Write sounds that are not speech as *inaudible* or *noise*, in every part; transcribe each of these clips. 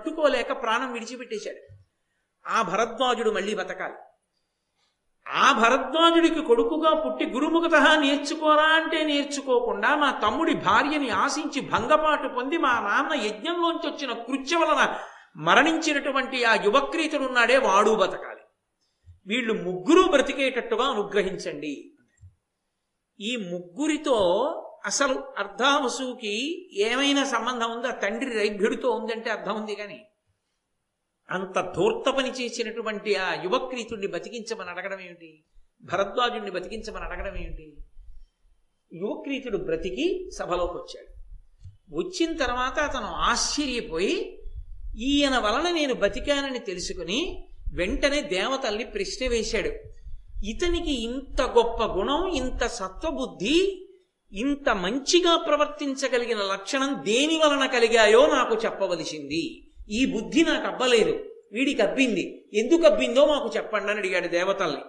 తట్టుకోలేక ప్రాణం విడిచిపెట్టేశాడు. ఆ భరద్వాజుడు మళ్ళీ బతకాలి. ఆ భరద్వాజుడికి కొడుకుగా పుట్టి గురుముఖత నేర్చుకోరా అంటే నేర్చుకోకుండా మా తమ్ముడి భార్యని ఆశించి భంగపాటు పొంది మా నాన్న యజ్ఞంలోంచి వచ్చిన కృత్య వలన మరణించినటువంటి ఆ యువక్రీతుడున్నాడే వాడు బతకాలి. వీళ్ళు ముగ్గురు బ్రతికేటట్టుగా అనుగ్రహించండి. ఈ ముగ్గురితో అసలు అర్ధావసుకి ఏమైనా సంబంధం ఉందా? తండ్రి రైభ్యుడితో ఉందంటే అర్థం ఉంది కానీ అంత ధూర్త పని చేసినటువంటి ఆ యువక్రీతుడిని బతికించమని అడగడం ఏమిటి? భరద్వాజుడిని బతికించమని అడగడం ఏమిటి? యువక్రీతుడు బ్రతికి సభలోకి వచ్చాడు. వచ్చిన తర్వాత అతను ఆశ్చర్యపోయి ఈయన వలన నేను బతికానని తెలుసుకుని వెంటనే దేవతల్ని ప్రశ్న వేశాడు. ఇతనికి ఇంత గొప్ప గుణం ఇంత సత్వబుద్ధి ఇంత మంచిగా ప్రవర్తించగలిగిన లక్షణం దేని వలన కలిగాయో నాకు చెప్పవలసింది. ఈ బుద్ధి నాకు అబ్బలేదు. వీడికి అబ్బింది ఎందుకు అబ్బిందో మాకు చెప్పండి అని అడిగాడు దేవతల్ని.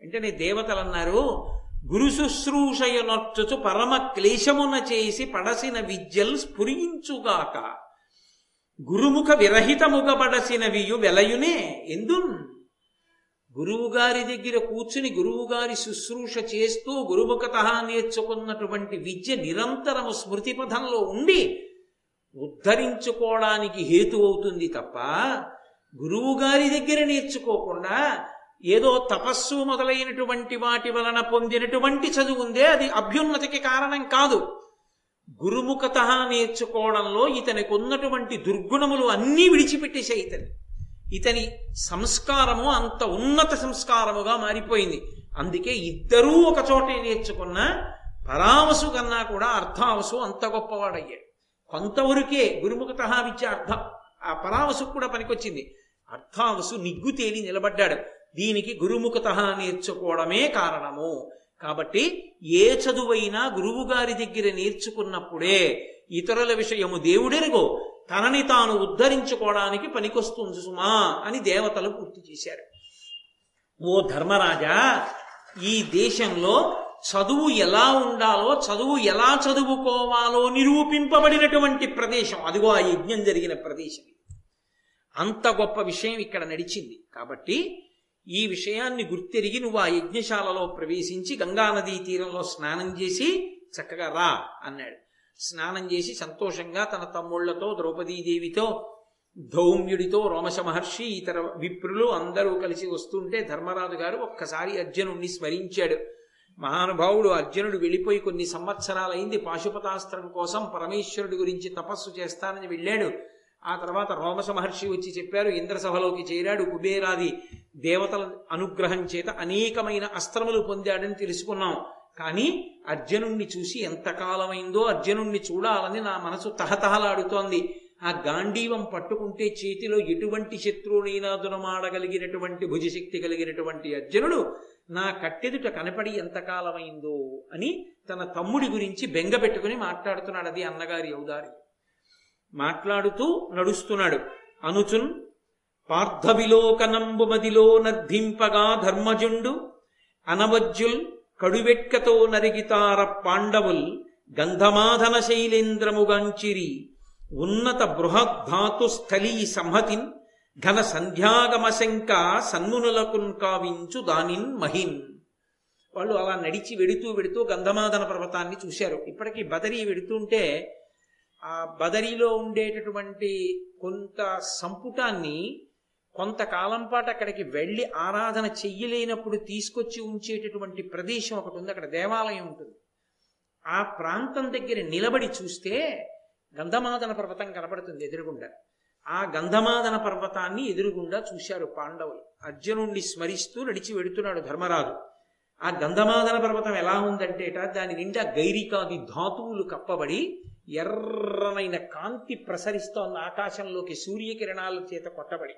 వెంటనే దేవతలు అన్నారు గురు శుశ్రూషయనొచ్చచు పరమ క్లేశమున చేసి పడసిన విద్యలు స్ఫురించుగాక. గురుముఖ విరహితముగబడసినవియు వెలయునే ఎందున్? గురువుగారి దగ్గర కూర్చుని గురువుగారి శుశ్రూష చేస్తూ గురుముఖత నేర్చుకున్నటువంటి విద్య నిరంతరము స్మృతి పథంలో ఉండి ఉద్ధరించుకోవడానికి హేతు అవుతుంది తప్ప గురువుగారి దగ్గర నేర్చుకోకుండా ఏదో తపస్సు మొదలైనటువంటి వాటి వలన పొందినటువంటి చదువు ఉందే అది అభ్యున్నతికి కారణం కాదు. గురుముఖత నేర్చుకోవడంలో ఇతనికి ఉన్నటువంటి దుర్గుణములు అన్నీ విడిచిపెట్టేశాయి ఇతని ఇతని సంస్కారము అంత ఉన్నత సంస్కారముగా మారిపోయింది. అందుకే ఇద్దరూ ఒక చోటే నేర్చుకున్న పరావసు కన్నా కూడా అర్ధావసు అంత గొప్పవాడయ్యాడు. కొంతవరకే గురుముఖత విద్య అర్థ ఆ పరావసు కూడా పనికొచ్చింది. అర్థావసు నిగ్గు తేలి నిలబడ్డాడు. దీనికి గురుముఖత నేర్చుకోవడమే కారణము. కాబట్టి ఏ చదువైనా గురువుగారి దగ్గర నేర్చుకున్నప్పుడే ఇతరుల విషయము దేవుడెరుగో తనని తాను ఉద్ధరించుకోవడానికి పనికొస్తుంది సుమా అని దేవతలు పూర్తి చేశారు. ఓ ధర్మరాజా ఈ దేశంలో చదువు ఎలా ఉండాలో చదువు ఎలా చదువుకోవాలో నిరూపింపబడినటువంటి ప్రదేశం. అదిగో ఆ యజ్ఞం జరిగిన ప్రదేశం అంత గొప్ప విషయం ఇక్కడ నడిచింది. కాబట్టి ఈ విషయాన్ని గుర్తెరిగి నువ్వు ఆ యజ్ఞశాలలో ప్రవేశించి గంగానదీ తీరంలో స్నానం చేసి చక్కగా రా అన్నాడు. స్నానం చేసి సంతోషంగా తన తమ్ముళ్ళతో ద్రౌపదీదేవితో ధౌమ్యుడితో రోమశ మహర్షి ఇతర విప్రులు అందరూ కలిసి వస్తుంటే ధర్మరాజు గారు ఒక్కసారి అర్జునుణ్ణి స్మరించాడు. మహానుభావుడు అర్జునుడు వెళ్ళిపోయి కొన్ని సంవత్సరాలైంది పాశుపతాస్త్రం కోసం పరమేశ్వరుడి గురించి తపస్సు చేస్తానని వెళ్ళాడు. ఆ తర్వాత రోమస మహర్షి వచ్చి చెప్పారు ఇంద్రసభలోకి చేరాడు కుబేరాది దేవతల అనుగ్రహం చేత అనేకమైన అస్త్రములు పొందాడని తెలుసుకున్నాం. కానీ అర్జునుణ్ణి చూసి ఎంతకాలమైందో అర్జునుణ్ణి చూడాలని నా మనసు తహతహలాడుతోంది. ఆ గాంధీవం పట్టుకుంటే చేతిలో ఎటువంటి శత్రువునైనా దునమాడగలిగినటువంటి భుజశక్తి కలిగినటువంటి అర్జునుడు నా కట్టెదుట కనపడి ఎంతకాలమైందో అని తన తమ్ముడి గురించి బెంగ పెట్టుకుని మాట్లాడుతున్నాడు. అది అన్నగారి ఔదారి మాట్లాడుతూ నడుస్తున్నాడు. అనుచున్ పార్థవిలోకనంబు మదిలో నర్ధింపగా ధర్మజుండు అనవజ్జుల్ కడువెట్కతో నరిగితార పాండవుల్ గంధమాధన శైలేంద్రముగాంచిరి ఉన్నత బృహద్ధాతు స్థలీ సంహతిన్ ఘన సంధ్యాగమశంక సన్మునులకున్ కావించు దానిన్ మహిన్. వాళ్ళు అలా నడిచి వెడుతూ వెడుతూ గంధమాదన పర్వతాన్ని చూశారు. ఇప్పటికీ బదరీ వెడుతుంటే ఆ బదరీలో ఉండేటటువంటి కొంత సంపుటాన్ని కొంతకాలం పాటు అక్కడికి వెళ్ళి ఆరాధన చెయ్యలేనప్పుడు తీసుకొచ్చి ఉంచేటటువంటి ప్రదేశం ఒకటి ఉంది. అక్కడ దేవాలయం ఉంటుంది. ఆ ప్రాంతం దగ్గర నిలబడి చూస్తే గంధమాదన పర్వతం కనబడుతుంది ఎదురుగుండా. ఆ గంధమాదన పర్వతాన్ని ఎదురుగుండా చూశారు పాండవులు. అర్జునుణ్ణి స్మరిస్తూ నడిచి వెడుతున్నాడు ధర్మరాజు. ఆ గంధమాదన పర్వతం ఎలా ఉందంటేట దాని నిండా గైరికాది ధాతువులు కప్పబడి ఎర్రనైన కాంతి ప్రసరిస్తోన్న ఆకాశంలోకి. సూర్యకిరణాల చేత కొట్టబడి.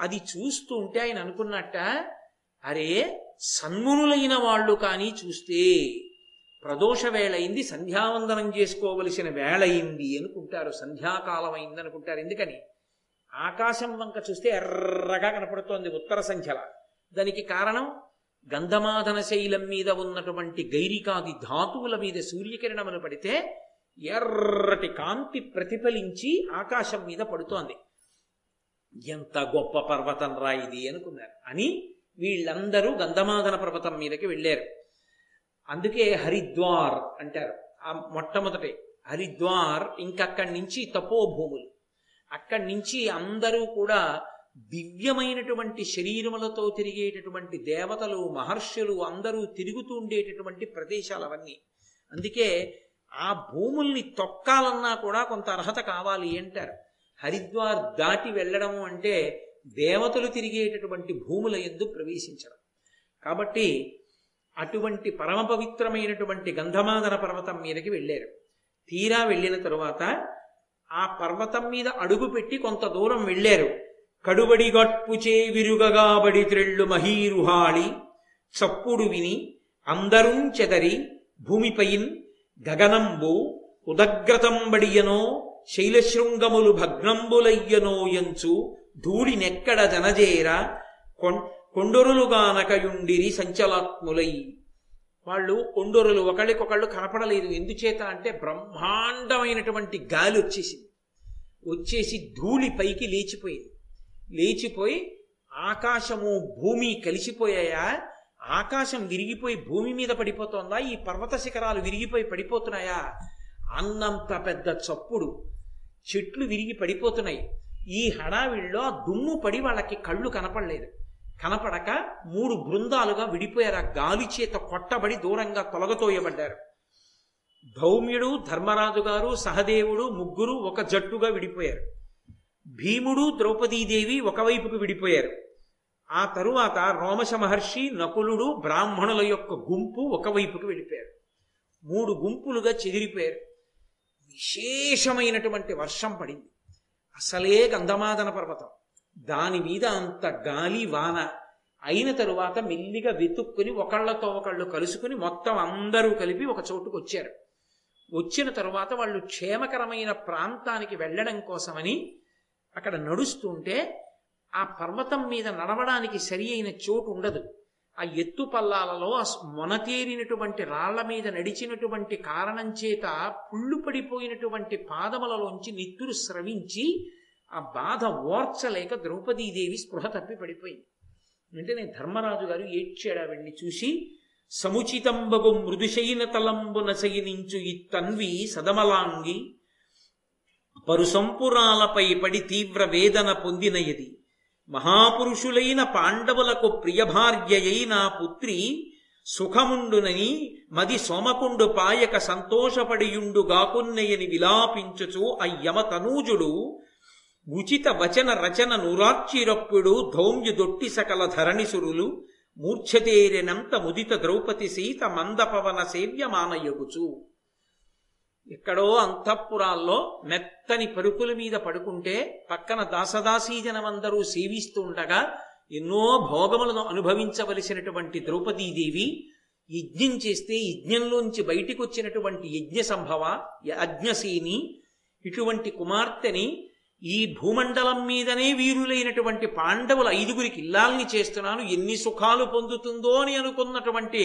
అది చూస్తూ ఉంటే ఆయన అనుకున్నట్ట అరే సన్మునులైన వాళ్ళు కానీ చూస్తే ప్రదోష వేళయింది సంధ్యావందనం చేసుకోవలసిన వేళయింది అనుకుంటారు. సంధ్యాకాలం అయింది అనుకుంటారు ఎందుకని? ఆకాశం వంక చూస్తే ఎర్రగా కనపడుతోంది ఉత్తర సంఖ్యల. దానికి కారణం? గంధమాదన శైలం మీద ఉన్నటువంటి గైరికాది ధాతువుల మీద సూర్యకిరణములు పడితే ఎర్రటి కాంతి ప్రతిఫలించి ఆకాశం మీద పడుతోంది. ఎంత గొప్ప పర్వతం రా ఇది అనుకున్నారు. అని వీళ్ళందరూ గంధమాదన పర్వతం మీదకి వెళ్ళారు. అందుకే హరిద్వార్ అంటారు. ఆ మొట్టమొదటి హరిద్వార్ ఇంకక్కడి నుంచి తపోభూములు. అక్కడి నుంచి అందరూ కూడా దివ్యమైనటువంటి శరీరములతో తిరిగేటటువంటి దేవతలు మహర్షులు అందరూ తిరుగుతూ ఉండేటటువంటి ప్రదేశాలు అవన్నీ. అందుకే ఆ భూముల్ని తొక్కాలన్నా కూడా కొంత అర్హత కావాలి అంటారు. హరిద్వార్ దాటి వెళ్ళడం అంటే దేవతలు తిరిగేటటువంటి భూముల ఎందు ప్రవేశించడం. కాబట్టి అటువంటి పరమ పవిత్రమైనటువంటి గంధమాదన పర్వతం మీదకి వెళ్ళారు. తీరా వెళ్ళిన తరువాత ఆ పర్వతం మీద అడుగు పెట్టి కొంత దూరం వెళ్ళారు. కడుబడి గట్పుచే విరుగగాబడి త్రెళ్ళు మహీరుహాళి చప్పుడు విని అందరూ చెదరి భూమిపైన్ గగనంబు ఉదగ్రతంబడియనో శైలశృంగములు భగ్నంబులయ్యనో ఎంచు ధూళినెక్కడ జనజేర? కొండొరులుగానకయుండిరి సంచలాత్ములై. వాళ్ళు కొండొరులు ఒకళ్ళకొకళ్ళు కనపడలేదు. ఎందుచేత అంటే బ్రహ్మాండమైనటువంటి గాలి వచ్చేసింది. వచ్చేసి ధూళి పైకి లేచిపోయింది. లేచిపోయి ఆకాశము భూమి కలిసిపోయాయా? ఆకాశం విరిగిపోయి భూమి మీద పడిపోతోందా? ఈ పర్వత శిఖరాలు విరిగిపోయి పడిపోతున్నాయా? అన్నంత పెద్ద చప్పుడు. చెట్లు విరిగి పడిపోతున్నాయి. ఈ హడావిడిలో దుమ్ము పడి వాళ్ళకి కళ్ళు కనపడలేదు. కనపడక మూడు బృందాలుగా విడిపోయారు. ఆ గాలి చేత కొట్టబడి దూరంగా తొలగతోయబడ్డారు ధౌమ్యుడు ధర్మరాజు గారు సహదేవుడు ముగ్గురు ఒక జట్టుగా విడిపోయారు. భీముడు ద్రౌపదీదేవి ఒకవైపుకు విడిపోయారు. ఆ తరువాత రోమశ మహర్షి నకులుడు బ్రాహ్మణుల యొక్క గుంపు ఒకవైపుకు వెళ్ళిపోయారు మూడు గుంపులుగా చెదిరిపోయారు. విశేషమైనటువంటి వర్షం పడింది. అసలే గంధమాదన పర్వతం. దాని మీద అంత గాలి వాన అయిన తరువాత మెల్లిగా వెతుక్కుని ఒకళ్ళతో ఒకళ్ళు కలుసుకుని మొత్తం అందరూ కలిపి ఒక చోటుకు వచ్చారు. వచ్చిన తరువాత వాళ్ళు క్షేమకరమైన ప్రాంతానికి వెళ్ళడం కోసమని అక్కడ నడుస్తుంటే ఆ పర్వతం మీద నడవడానికి సరి అయిన చోటు ఉండదు. ఆ ఎత్తు పల్లాలలో మొనతేరినటువంటి రాళ్ళ మీద నడిచినటువంటి కారణం చేత పుళ్ళు పడిపోయినటువంటి పాదములలోంచి నిత్తురు స్రవించి ఆ బాధ ఓర్చలేక ద్రౌపదీదేవి స్పృహ తప్పి పడిపోయింది. వెంటనే ధర్మరాజు గారు ఏడ్చాడు ఆవిడ్ని చూసి సముచితంబగు మృదుశైన తలంబున శయనించు ఈ తన్వి సదమలాంగి పరుసంపురాలపై పడి తీవ్ర వేదన పొందినయది. మహాపురుషులైన పాండవులకు ప్రియభార్యయైన పుత్రి సుఖముండునని మది సోమకుండు పాయక సంతోషపడియుండు గాకున్నయని విలాపించుచు అయ్యమ తనూజుడు ఉచిత వచన రచన నురార్చిరప్పుడు ధౌమ్యుదొట్టి సకల ధరణిసురులు మూర్ఛతేరినంత ముదిత ద్రౌపది సీత మందపవన సేవ్యమానయగుచు. ఎక్కడో అంతఃపురాల్లో మెత్తని పరుపుల మీద పడుకుంటే పక్కన దాసదాసీజనమందరూ సేవిస్తూ ఉండగా ఎన్నో భోగములను అనుభవించవలసినటువంటి ద్రౌపదీదేవి యజ్ఞం చేస్తే యజ్ఞంలోంచి బయటికి వచ్చినటువంటి యజ్ఞ సంభవ యజ్ఞసేని ఇటువంటి కుమార్తెని ఈ భూమండలం మీదనే వీరులైనటువంటి పాండవుల ఐదుగురికి ఇల్లాల్ని చేస్తున్నాను ఎన్ని సుఖాలు పొందుతుందో అని అనుకున్నటువంటి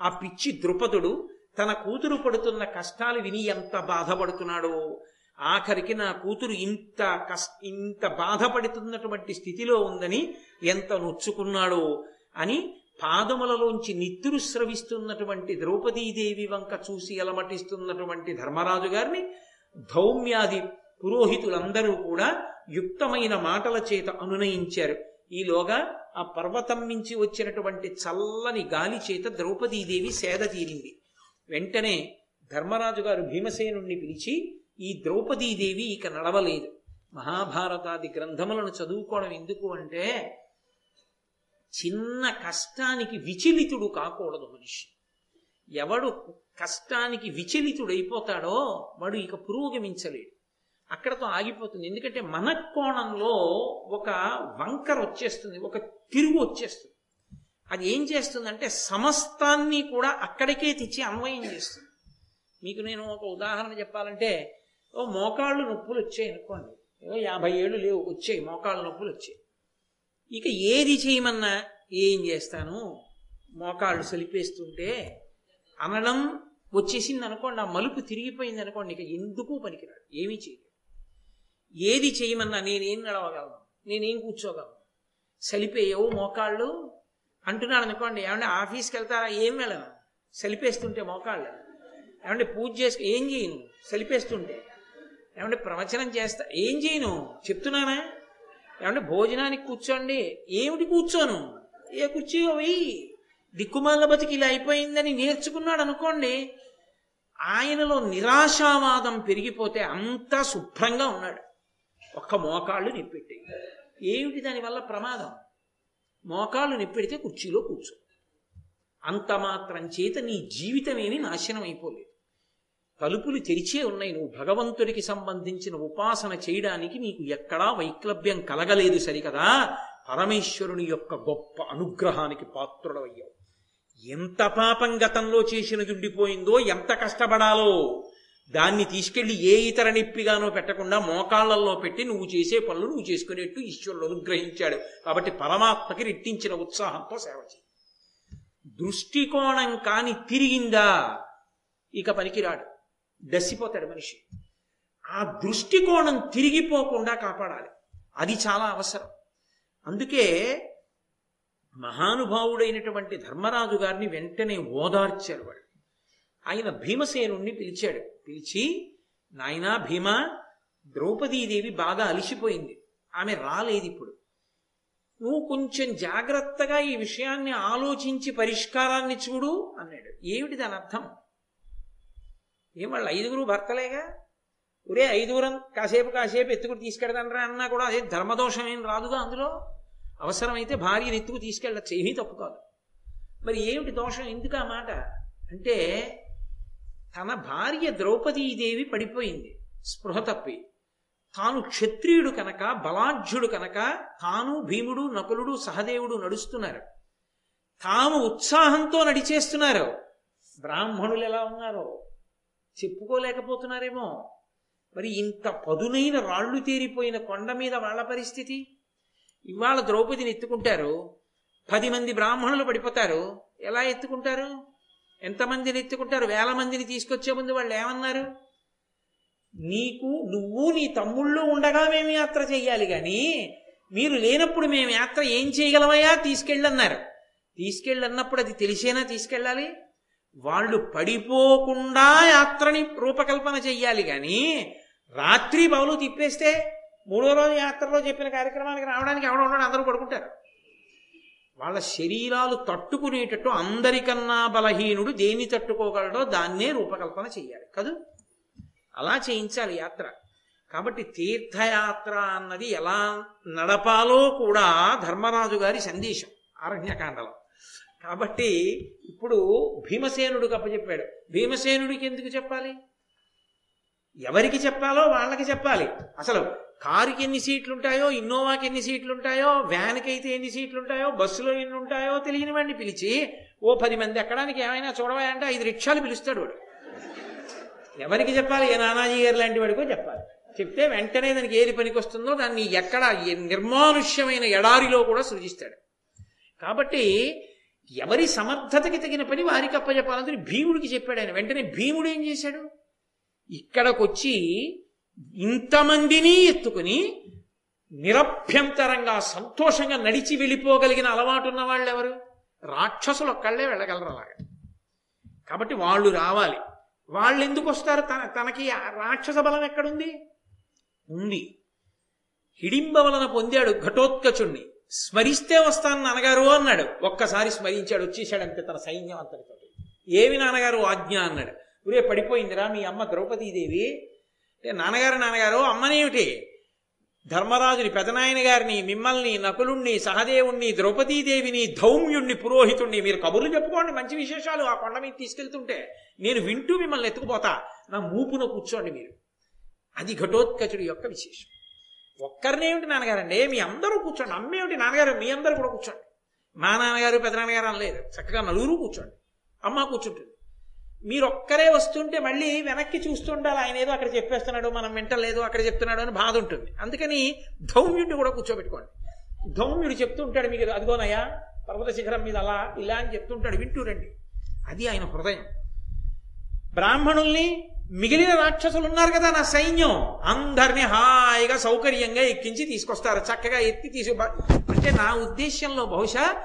ఆ పిచ్చి ద్రుపదుడు తన కూతురు పడుతున్న కష్టాలు విని ఎంత బాధపడుతున్నాడో. ఆఖరికి నా కూతురు ఇంత కష్ట ఇంత బాధపడుతున్నటువంటి స్థితిలో ఉందని ఎంత నొచ్చుకున్నాడో అని పాదములలోంచి నిత్తురు స్రవిస్తున్నటువంటి ద్రౌపదీదేవి వంక చూసి అలమటిస్తున్నటువంటి ధర్మరాజు గారిని ధౌమ్యాది పురోహితులందరూ కూడా యుక్తమైన మాటల చేత అనునయించారు. ఈలోగా ఆ పర్వతం నుంచి వచ్చినటువంటి చల్లని గాలి చేత ద్రౌపదీదేవి సేద తీరింది. వెంటనే ధర్మరాజు గారు భీమసేనుణ్ణి పిలిచి ఈ ద్రౌపదీదేవి ఇక నడవలేదు. మహాభారతాది గ్రంథములను చదువుకోవడం ఎందుకు అంటే చిన్న కష్టానికి విచలితుడు కాకూడదు మనిషి. ఎవడు కష్టానికి విచలితుడైపోతాడో వాడు ఇక పురోగమించలేడు. అక్కడతో ఆగిపోతుంది. ఎందుకంటే మన కోణంలో ఒక వంకర వచ్చేస్తుంది ఒక తిరుగు వచ్చేస్తుంది. అది ఏం చేస్తుందంటే సమస్తాన్ని కూడా అక్కడికే తెచ్చి అన్వయం చేస్తుంది. మీకు నేను ఒక ఉదాహరణ చెప్పాలంటే ఓ మోకాళ్ళు నొప్పులు వచ్చాయి అనుకోండి. ఏదో యాభై ఏళ్ళు లేవు వచ్చాయి మోకాళ్ళ నొప్పులు వచ్చాయి. ఇక ఏది చేయమన్నా ఏం చేస్తాను? మోకాళ్ళు సలిపేస్తుంటే అనడం వచ్చేసింది అనుకోండి ఆ మలుపు తిరిగిపోయింది అనుకోండి ఇక ఎందుకు పనికిరాడు? ఏమీ చేయలేదు ఏది చేయమన్నా నేనేం నడవగలను? నేనేం కూర్చోగలను? సలిపేయవు మోకాళ్ళు అంటున్నాడు అనుకోండి ఏమంటే ఆఫీస్కి వెళ్తారా? ఏం వెళ్ళను? సెలిపేస్తుంటే మోకాళ్ళు. ఏమంటే పూజ చేసుకు ఏం చేయను? సెలిపేస్తుంటే. ఏమంటే ప్రవచనం చేస్తా ఏం చేయను? చెప్తున్నానా? ఏమంటే భోజనానికి కూర్చోండి. ఏమిటి కూర్చోను? ఏ కుర్చీ? వెయ్యి. దిక్కుమాల బతికి ఇలా అయిపోయిందని నేర్చుకున్నాడు అనుకోండి ఆయనలో నిరాశావాదం పెరిగిపోతే అంతా శుభ్రంగా ఉన్నాడు. ఒక్క మోకాళ్ళు నిప్పెట్టి. ఏమిటి దానివల్ల ప్రమాదం? మోకాళ్ళు నిప్పెడితే కుర్చీలో కూర్చో. అంత మాత్రం చేత నీ జీవితమేమి నాశనం అయిపోలేదు తలుపులు తెరిచే ఉన్నాయి. నువ్వు భగవంతుడికి సంబంధించిన ఉపాసన చేయడానికి నీకు ఎక్కడా వైక్లభ్యం కలగలేదు సరికదా? పరమేశ్వరుని యొక్క గొప్ప అనుగ్రహానికి పాత్రుడవయ్యావు. ఎంత పాపం గతంలో చేసినది ఉండిపోయిందో ఎంత కష్టపడాలో దాన్ని తీసుకెళ్ళి ఏ ఇతర నొప్పిగానో పెట్టకుండా మోకాళ్ళలో పెట్టి నువ్వు చేసే పనులు నువ్వు చేసుకునేట్టు ఈశ్వరుడు అనుగ్రహించాడు. కాబట్టి పరమాత్మకి రెట్టించిన ఉత్సాహంతో సేవ చేయి. దృష్టికోణం కాని తిరిగిందా ఇక పనికిరాడు. దసిపోతాడు మనిషి. ఆ దృష్టికోణం తిరిగిపోకుండా కాపాడాలి. అది చాలా అవసరం. అందుకే మహానుభావుడైనటువంటి ధర్మరాజు గారిని వెంటనే ఓదార్చారు వాడు ఆయన భీమసేనుణ్ణి పిలిచాడు. పిలిచి నాయనా భీమ ద్రౌపదీదేవి బాగా అలిసిపోయింది. ఆమె రాలేదు ఇప్పుడు నువ్వు కొంచెం జాగ్రత్తగా ఈ విషయాన్ని ఆలోచించి పరిష్కారాన్ని చూడు అన్నాడు. ఏమిటి దాని అర్థం? ఏం వాళ్ళు ఐదుగురు భర్తలేగా? ఒరే ఐదుగురం కాసేపు కాసేపు ఎత్తుకుని తీసుకెడతానరా అన్నా కూడా అదే ధర్మదోషం ఏం రాదుగా అందులో? అవసరమైతే భార్యను ఎత్తుకు తీసుకెళ్ళచ్చు. ఏమీ తప్పు కాదు. మరి ఏమిటి దోషం? ఎందుకు ఆ మాట? అంటే తన భార్య ద్రౌపదీదేవి పడిపోయింది. స్పృహ తప్పి. తాను క్షత్రియుడు కనుక బలాఢ్యుడు కనుక తాను భీముడు నకులుడు సహదేవుడు నడుస్తున్నారు. తాము ఉత్సాహంతో నడిచేస్తున్నారు. బ్రాహ్మణులు ఎలా ఉన్నారో? చెప్పుకోలేకపోతున్నారేమో. మరి ఇంత పదునైన రాళ్ళు తేరిపోయిన కొండ మీద వాళ్ళ పరిస్థితి? ఇవాళ ద్రౌపదిని ఎత్తుకుంటారు. పది మంది బ్రాహ్మణులు పడిపోతారు. ఎలా ఎత్తుకుంటారు? ఎంతమందిని ఎత్తుకుంటారు? వేల మందిని తీసుకొచ్చే ముందు వాళ్ళు ఏమన్నారు? నీకు నువ్వు నీ తమ్ముళ్ళు ఉండగా మేము యాత్ర చెయ్యాలి కానీ మీరు లేనప్పుడు మేము యాత్ర ఏం చేయగలమయ్యా? తీసుకెళ్ళన్నారు. తీసుకెళ్ళన్నప్పుడు అది తెలిసేనా తీసుకెళ్ళాలి? వాళ్ళు పడిపోకుండా యాత్రని రూపకల్పన చెయ్యాలి కానీ రాత్రి బౌలు తిప్పేస్తే మూడో రోజు యాత్రలో చెప్పిన కార్యక్రమానికి రావడానికి ఎవడ ఉండడం అందరూ పడుకుంటారు. వాళ్ళ శరీరాలు తట్టుకునేటట్టు అందరికన్నా బలహీనుడు దేన్ని తట్టుకోగలడో దాన్నే రూపకల్పన చేయాలి. కదూ? అలా చేయించాలి యాత్ర. కాబట్టి తీర్థయాత్ర అన్నది ఎలా నడపాలో కూడా ధర్మరాజు గారి సందేశం అరణ్యకాండలో. కాబట్టి ఇప్పుడు భీమసేనుడికి అప్పచెప్పాడు. భీమసేనుడికి ఎందుకు చెప్పాలి? ఎవరికి చెప్పాలో వాళ్ళకి చెప్పాలి. అసలు కారుకి ఎన్ని సీట్లు ఉంటాయో ఇన్నోవాకి ఎన్ని సీట్లు ఉంటాయో వ్యాన్కి అయితే ఎన్ని సీట్లు ఉంటాయో బస్సులో ఎన్ని ఉంటాయో తెలియని పిలిచి ఓ పది మంది ఎక్కడానికి ఏమైనా చూడవా అంటే ఐదు రిక్షాలు పిలుస్తాడు వాడు. ఎవరికి చెప్పాలి? ఏ నానాజీ గారు లాంటి వాడికో చెప్పాలి. చెప్తే వెంటనే దానికి ఏది పనికి వస్తుందో దాన్ని ఎక్కడ నిర్మానుష్యమైన ఎడారిలో కూడా సృజిస్తాడు. కాబట్టి ఎవరి సమర్థతకి తగిన పని వారికి అప్పచెప్పాలని భీముడికి చెప్పాడు ఆయన. వెంటనే భీముడు ఏం చేశాడు? ఇక్కడికొచ్చి ఇంతమందిని ఎత్తుకుని నిరభ్యంతరంగా సంతోషంగా నడిచి వెళ్ళిపోగలిగిన అలవాటు ఉన్న వాళ్ళు ఎవరు? రాక్షసులు ఒక్కళ్ళే వెళ్ళగలరు అలాగా. కాబట్టి వాళ్ళు రావాలి. వాళ్ళు ఎందుకు వస్తారు? తన తనకి రాక్షస బలం ఎక్కడుంది? ఉంది. హిడింబ వలన పొందాడు ఘటోత్కచుణ్ణి. స్మరిస్తే వస్తాను నాన్నగారు అన్నాడు. ఒక్కసారి స్మరించాడు వచ్చేసాడు అంతే తన సైన్యం అంతటితో ఏమి నాన్నగారు ఆజ్ఞ అన్నాడు. ఊరే పడిపోయిందిరా మీ అమ్మ ద్రౌపదీదేవి. అంటే నాన్నగారు నాన్నగారు అమ్మనేమిటి? ధర్మరాజుని పెదనాయన గారిని మిమ్మల్ని నకులుణ్ణి సహదేవుణ్ణి ద్రౌపదీదేవిని ధౌమ్యుణ్ణి పురోహితుణ్ణి మీరు కబుర్లు చెప్పుకోండి మంచి విశేషాలు ఆ కొండ మీద తీసుకెళ్తుంటే నేను వింటూ మిమ్మల్ని ఎత్తుకుపోతా. నా మూపున కూర్చోండి మీరు. అది ఘటోత్కచుడి యొక్క విశేషం. ఒక్కరినేమిటి నాన్నగారండి? మీ అందరూ కూర్చోండి. అమ్మేమిటి నాన్నగారు మీ అందరూ కూడా కూర్చోండి. మా నాన్నగారు పెదనాన్నగారు అనలేదు. చక్కగా నలుగురు కూర్చోండి. అమ్మ కూర్చుంటుంది. మీరు ఒక్కరే వస్తుంటే మళ్ళీ వెనక్కి చూస్తుండాలి. ఆయన ఏదో అక్కడ చెప్పేస్తున్నాడు మనం వింటలేదు అక్కడ చెప్తున్నాడు అని బాధ ఉంటుంది. అందుకని ధౌమ్యుడిని కూడా కూర్చోబెట్టుకోండి. ధౌమ్యుడు చెప్తుంటాడు మీకు అదిగోనయ్యా పర్వత శిఖరం మీద అలా ఇలా అని చెప్తుంటాడు. వింటూ రండి. అది ఆయన హృదయం. బ్రాహ్మణుల్ని మిగిలిన రాక్షసులు ఉన్నారు కదా నా సైన్యం. అందరినీ హాయిగా సౌకర్యంగా ఎక్కించి తీసుకొస్తారు. చక్కగా ఎత్తి తీసు అంటే నా ఉద్దేశంలో బహుశా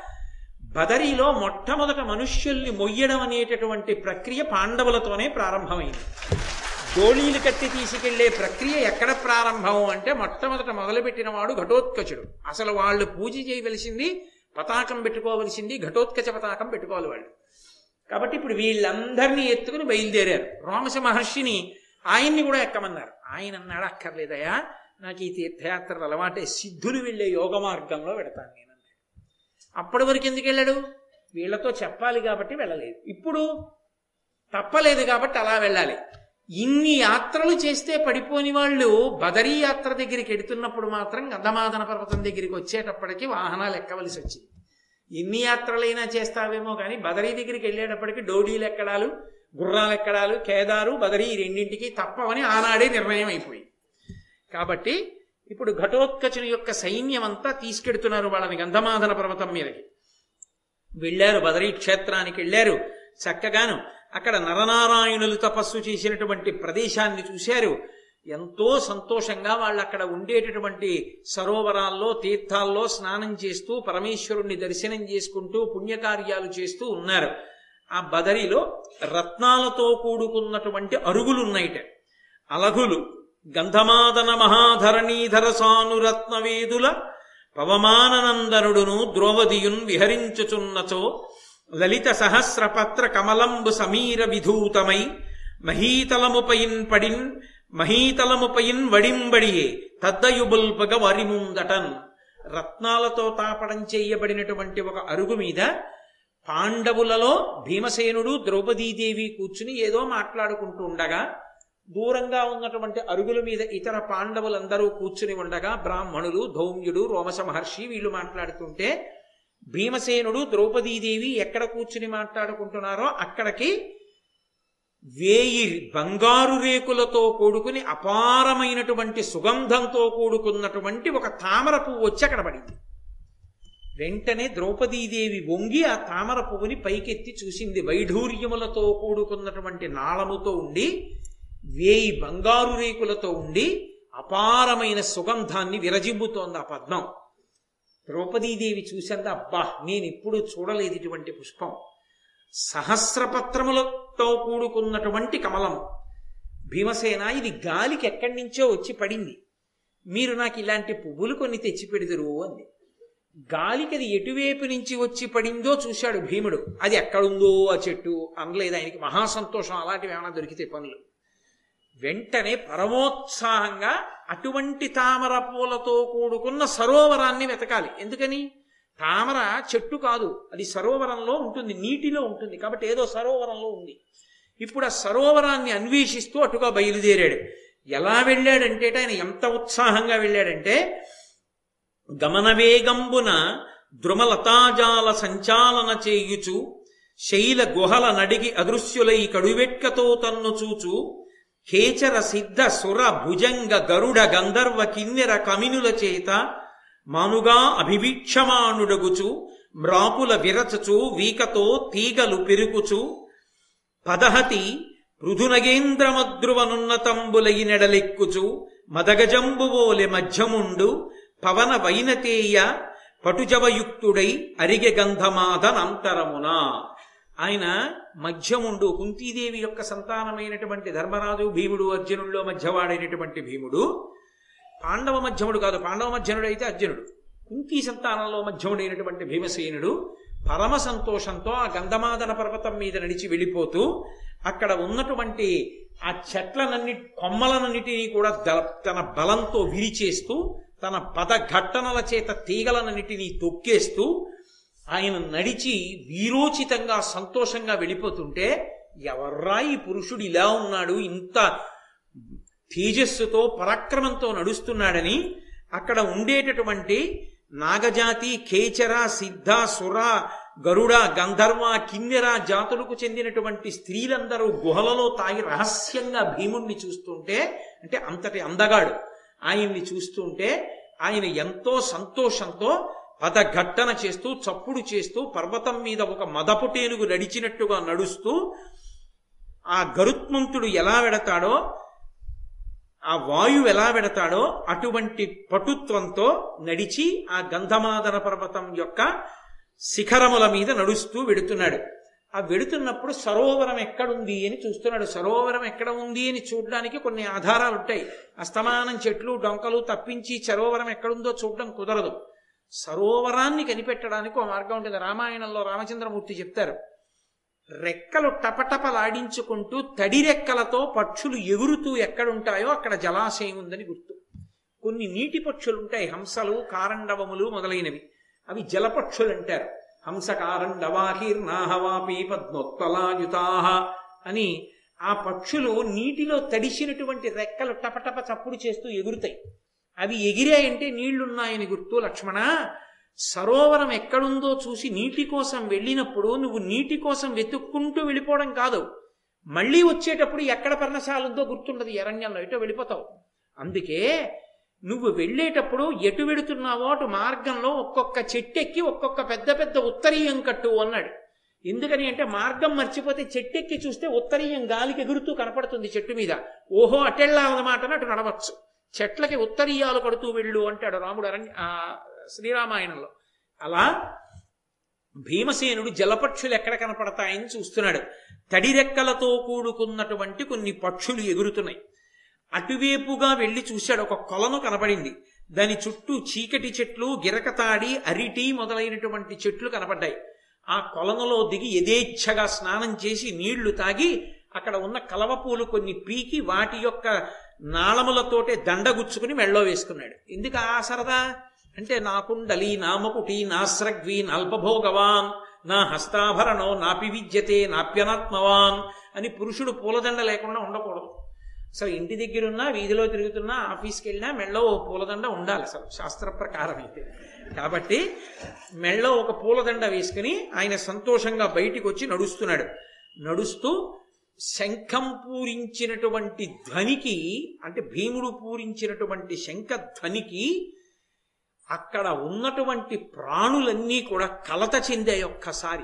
బదరీలో మొట్టమొదట మనుష్యుల్ని మొయ్యడం అనేటటువంటి ప్రక్రియ పాండవులతోనే ప్రారంభమైంది. గోళీలు కట్టి తీసుకెళ్ళే ప్రక్రియ ఎక్కడ ప్రారంభం అంటే మొట్టమొదట మొదలుపెట్టిన వాడు ఘటోత్కచుడు. అసలు వాళ్ళు పూజ చేయవలసింది పతాకం పెట్టుకోవలసింది ఘటోత్కచ పతాకం పెట్టుకోవాలి వాళ్ళు. కాబట్టి ఇప్పుడు వీళ్ళందరినీ ఎత్తుకుని బయలుదేరారు. రోమశ మహర్షిని ఆయన్ని కూడా ఎక్కమన్నారు. ఆయన అన్నాడు అక్కర్లేదయా నాకు ఈ తీర్థయాత్రలు అలవాటే సిద్ధులు వెళ్ళే యోగ మార్గంలో పెడతాను నేను. అప్పటి వరకు ఎందుకు వెళ్ళాడు? వీళ్ళతో చెప్పాలి కాబట్టి వెళ్ళలేదు. ఇప్పుడు తప్పలేదు కాబట్టి అలా వెళ్ళాలి. ఇన్ని యాత్రలు చేస్తే పడిపోని వాళ్ళు బదరీ యాత్ర దగ్గరికి వెడుతున్నప్పుడు మాత్రం గంధమాదన పర్వతం దగ్గరికి వచ్చేటప్పటికి వాహనాలు ఎక్కవలసి వచ్చింది. ఎన్ని యాత్రలైనా చేస్తావేమో కానీ బదరీ దగ్గరికి వెళ్ళేటప్పటికి డోడీలు ఎక్కడాలు గుర్రాలు ఎక్కడాలు కేదారు బదరీ రెండింటికి తప్పవని ఆనాడే నిర్ణయం అయిపోయింది. కాబట్టి ఇప్పుడు ఘటోత్కచుని యొక్క సైన్యం అంతా తీసుకెడుతున్నారు వాళ్ళని గంధమాధన పర్వతం మీదకి. వెళ్ళారు బదరీ క్షేత్రానికి వెళ్ళారు. చక్కగాను అక్కడ నరనారాయణులు తపస్సు చేసినటువంటి ప్రదేశాన్ని చూశారు. ఎంతో సంతోషంగా వాళ్ళు అక్కడ ఉండేటటువంటి సరోవరాల్లో తీర్థాల్లో స్నానం చేస్తూ పరమేశ్వరుణ్ణి దర్శనం చేసుకుంటూ పుణ్యకార్యాలు చేస్తూ ఉన్నారు. ఆ బదరిలో రత్నాలతో కూడుకున్నటువంటి అరుగులున్నాయిట. అలగులు. గంధమాదన మహాధరణీధర సానురత్నవేదుల పవమాననందనుడును ద్రౌపదియున్ విహరించుచున్నచో లలిత సహస్రపత్ర కమలంబు సమీర విధూతమై మహీతలముపయిన్ పడిన్ మహీతలముపయిన్ వడింబడియే తద్దయుబుల్పగ వరిముందటన్. రత్నాలతో తాపడం చేయబడినటువంటి ఒక అరుగు మీద పాండవులలో భీమసేనుడు ద్రౌపదీదేవి కూర్చుని ఏదో మాట్లాడుకుంటూ ఉండగా దూరంగా ఉన్నటువంటి అరుగుల మీద ఇతర పాండవులందరూ కూర్చుని ఉండగా బ్రాహ్మణులు ధౌమ్యుడు రోమస మహర్షి వీళ్ళు మాట్లాడుతుంటే భీమసేనుడు ద్రౌపదీదేవి ఎక్కడ కూర్చుని మాట్లాడుకుంటున్నారో అక్కడికి వేయి బంగారు రేకులతో కూడుకుని అపారమైనటువంటి సుగంధంతో కూడుకున్నటువంటి ఒక తామర పువ్వు వచ్చి అక్కడ పడింది. వెంటనే ద్రౌపదీదేవి వంగి ఆ తామర పువ్వుని పైకెత్తి చూసింది. వైఢూర్యములతో కూడుకున్నటువంటి నాళముతో ఉండి వేయి బంగారు రేకులతో ఉండి అపారమైన సుగంధాన్ని విరజిమ్ముతోంది ఆ పద్మం. ద్రౌపదీదేవి చూసేంత అబ్బా నేను ఎప్పుడు చూడలేదు ఇటువంటి పుష్పం. సహస్రపత్రములతో కూడుకున్నటువంటి కమలం. భీమసేన ఇది గాలికి ఎక్కడి నుంచో వచ్చి పడింది. మీరు నాకు ఇలాంటి పువ్వులు కొన్ని తెచ్చి పెడదురు అంది. గాలికి అది ఎటువైపు నుంచి వచ్చి పడిందో చూశాడు భీముడు. అది ఎక్కడుందో ఆ చెట్టు అనలేదు ఆయనకి మహాసంతోషం అలాంటివి ఏమైనా దొరికితే పనులు. వెంటనే పరమోత్సాహంగా అటువంటి తామర పూలతో కూడుకున్న సరోవరాన్ని వెతకాలి. ఎందుకని? తామర చెట్టు కాదు. అది సరోవరంలో ఉంటుంది నీటిలో ఉంటుంది. కాబట్టి ఏదో సరోవరంలో ఉంది. ఇప్పుడు ఆ సరోవరాన్ని అన్వేషిస్తూ అటుగా బయలుదేరాడు. ఎలా వెళ్ళాడంటే ఆయన ఎంత ఉత్సాహంగా వెళ్ళాడంటే గమనవేగంబున ద్రుమలతాజాల సంచాలన చేయుచు శైల గుహల నడిగి అదృశ్యులై కడువెట్కతో తన్ను చూచు ఖేచర సిద్ధ సుర భుజంగ గరుడ గంధర్వ కిన్నెర కమినుల చేత మానుగా అభివీక్షమానుడగుచు మ్రాపుల విరచచు వీకతో తీగలు పెరుగుచు పదహతి పృథునగేంద్రమద్రువనున్నతంబులై నెడలెక్కుచు మదగజంబువోలె మధ్యముండు పవన వైనతేయ పటుజవయుక్తుడై అరిగె గంధమాదనంతరమున. ఆయన మధ్యముండు కుంతీదేవి యొక్క సంతానమైనటువంటి ధర్మరాజు భీముడు అర్జునుల్లో మధ్యవాడైనటువంటి భీముడు. పాండవ మధ్యముడు కాదు పాండవ మధ్యనుడు అయితే అర్జునుడు. కుంతీ సంతానంలో మధ్యముడైనటువంటి భీమసేనుడు పరమ సంతోషంతో ఆ గంధమాదన పర్వతం మీద నడిచి వెళ్ళిపోతూ అక్కడ ఉన్నటువంటి ఆ చెట్లనన్ని కొమ్మలనన్నిటినీ కూడా తన బలంతో విరిచేస్తూ తన పదఘట్టనల చేత తీగలనన్నిటినీ తొక్కేస్తూ ఆయన నడిచి వీరోచితంగా సంతోషంగా వెళ్ళిపోతుంటే ఎవర్రా ఈ పురుషుడు ఇలా ఉన్నాడు ఇంత తేజస్సుతో పరాక్రమంతో నడుస్తున్నాడని అక్కడ ఉండేటటువంటి నాగజాతి కేచర సిద్ధ సుర గరుడ గంధర్వ కిన్నెర జాతులకు చెందినటువంటి స్త్రీలందరూ గుహలలో తాగి రహస్యంగా భీముణ్ణి చూస్తుంటే అంటే అంతటి అందగాడు ఆయన్ని చూస్తుంటే ఆయన ఎంతో సంతోషంతో పదఘట్టన చేస్తూ చప్పుడు చేస్తూ పర్వతం మీద ఒక మదపుటేనుగు నడిచినట్టుగా నడుస్తూ ఆ గరుత్మంతుడు ఎలా వెడతాడో ఆ వాయువు ఎలా వెడతాడో అటువంటి పటుత్వంతో నడిచి ఆ గంధమాదన పర్వతం యొక్క శిఖరముల మీద నడుస్తూ వెడుతున్నాడు. ఆ వెడుతున్నప్పుడు సరోవరం ఎక్కడుంది అని చూస్తున్నాడు. సరోవరం ఎక్కడ ఉంది అని చూడడానికి కొన్ని ఆధారాలు ఉంటాయి అస్తమానం చెట్లు డొంకలు తప్పించి సరోవరం ఎక్కడుందో చూడడం కుదరదు. సరోవరాన్ని కనిపెట్టడానికి ఒక మార్గం ఉంటుంది. రామాయణంలో రామచంద్రమూర్తి చెప్తారు. రెక్కలు టపటపలాడించుకుంటూ తడి రెక్కలతో పక్షులు ఎగురుతూ ఎక్కడుంటాయో అక్కడ జలాశయం ఉందని గుర్తు. కొన్ని నీటి పక్షులు ఉంటాయి హంసలు కారండవములు మొదలైనవి. అవి జలపక్షులు అంటారు హంస కారండవాహీర్నాహవాపి పద్మోత్తలాయుతా అని ఆ పక్షులు నీటిలో తడిసినటువంటి రెక్కలు టపటప చప్పుడు చేస్తూ ఎగురుతాయి. అవి ఎగిరాయంటే నీళ్ళున్నాయని గుర్తు లక్ష్మణ. సరోవరం ఎక్కడుందో చూసి నీటి కోసం వెళ్ళినప్పుడు నువ్వు నీటి కోసం వెతుక్కుంటూ వెళ్ళిపోవడం కాదు. మళ్ళీ వచ్చేటప్పుడు ఎక్కడ పర్ణశాల ఉందో గుర్తుండదు అరణ్యంలో. ఎటో వెళ్ళిపోతావు. అందుకే నువ్వు వెళ్ళేటప్పుడు ఎటు వెడుతున్నావో అటు మార్గంలో ఒక్కొక్క చెట్టెక్కి ఒక్కొక్క పెద్ద పెద్ద ఉత్తరీయం కట్టు అన్నాడు. ఎందుకని అంటే మార్గం మర్చిపోతే చెట్టెక్కి చూస్తే ఉత్తరీయం గాలికి ఎగురుతూ కనపడుతుంది చెట్టు మీద. ఓహో అటెళ్ళా అన్నమాట అటు నడవచ్చు. చెట్లకి ఉత్తరీయాలు కడుతూ వెళ్ళు అంటాడు రాముడు అరణ్య శ్రీరామాయణంలో. అలా భీమసేనుడు జలపక్షులు ఎక్కడ కనపడతాయని చూస్తున్నాడు. తడిరెక్కలతో కూడుకున్నటువంటి కొన్ని పక్షులు ఎగురుతున్నాయి. అటువైపుగా వెళ్ళి చూశాడు ఒక కొలను కనపడింది. దాని చుట్టూ చీకటి చెట్లు గిరకతాడి అరిటి మొదలైనటువంటి చెట్లు కనపడ్డాయి. ఆ కొలనులో దిగి యథేచ్ఛగా స్నానం చేసి నీళ్ళు తాగి అక్కడ ఉన్న కలవ పూలు కొన్ని పీకి వాటి యొక్క నాళములతోటే దండగుచ్చుకుని మెళ్ళో వేసుకున్నాడు. ఎందుకు ఆ సరదా? అంటే నాకుండలి నామకుటి నాస్రగ్వి అల్పభోగవాన్ నా హస్తాభరణో నాపి విద్యతే నాప్యనాత్మవాన్ అని పురుషుడు పూలదండ లేకుండా ఉండకూడదు. అసలు ఇంటి దగ్గరున్నా వీధిలో తిరుగుతున్నా ఆఫీస్కి వెళ్ళినా మెళ్ళో ఓ పూలదండ ఉండాలి అసలు శాస్త్ర ప్రకారం అయితే. కాబట్టి మెళ్ళో ఒక పూలదండ వేసుకుని ఆయన సంతోషంగా బయటికి వచ్చి నడుస్తున్నాడు. నడుస్తూ శంఖం పూరించినటువంటి ధ్వనికి అంటే భీముడు పూరించినటువంటి శంఖ ధ్వనికి అక్కడ ఉన్నటువంటి ప్రాణులన్నీ కూడా కలత చెందాయి ఒక్కసారి.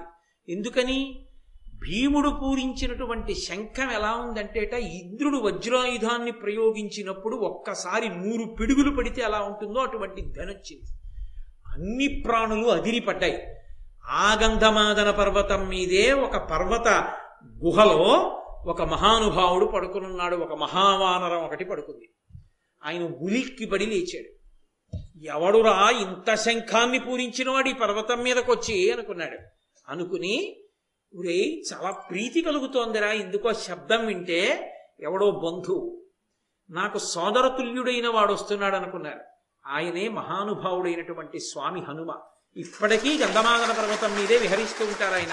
ఎందుకని? భీముడు పూరించినటువంటి శంఖం ఎలా ఉందంటేట ఇంద్రుడు వజ్రాయుధాన్ని ప్రయోగించినప్పుడు ఒక్కసారి నూరు పిడుగులు పడితే ఎలా ఉంటుందో అటువంటి ధ్వనొచ్చింది అన్ని ప్రాణులు అదిరిపడ్డాయి. ఆగంధమాదన పర్వతం మీదే ఒక పర్వత గుహలో ఒక మహానుభావుడు పడుకునున్నాడు ఒక మహావానరం ఒకటి పడుకుంది. ఆయన ఉలిక్కి పడి లేచాడు. ఎవడురా ఇంత శంఖాన్ని పూరించినవాడు ఈ పర్వతం మీదకొచ్చి అనుకున్నాడు. అనుకుని ఉరే చాలా ప్రీతి కలుగుతోందిరా ఎందుకో శబ్దం వింటే ఎవడో బంధువు. నాకు సోదరతుల్యుడైన వాడు వస్తున్నాడు అనుకున్నారు. ఆయనే మహానుభావుడైనటువంటి స్వామి హనుమ. ఇప్పటికీ గంధమాదన పర్వతం మీదే విహరిస్తూ ఉంటారు ఆయన.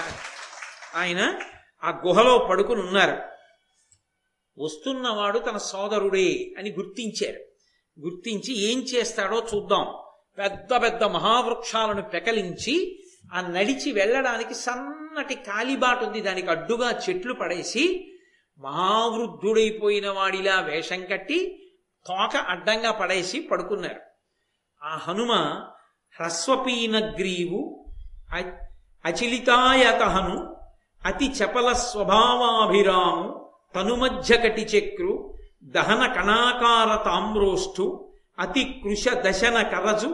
ఆయన ఆ గుహలో పడుకుని ఉన్నారు. వస్తున్నవాడు తన సోదరుడే అని గుర్తించారు. గుర్తించి ఏం చేస్తాడో చూద్దాం. పెద్ద పెద్ద మహావృక్షాలను పెకలించి ఆ నడిచి వెళ్ళడానికి సన్నటి కాలిబాట ఉంది. దానికి అడ్డుగా చెట్లు పడేసి మహావృద్ధుడైపోయిన వాడిలా వేషం కట్టి తోక అడ్డంగా పడేసి పడుకున్నారు. ఆ హనుమ హ్రస్వపీనగ్రీవు అచిలితాయతహను అతి చపల స్వభావాభిరాము తనుమధ్యకటి చక్రు దహన కణాకార తామ్రోష్ఠు అతి కృష దశన కరజు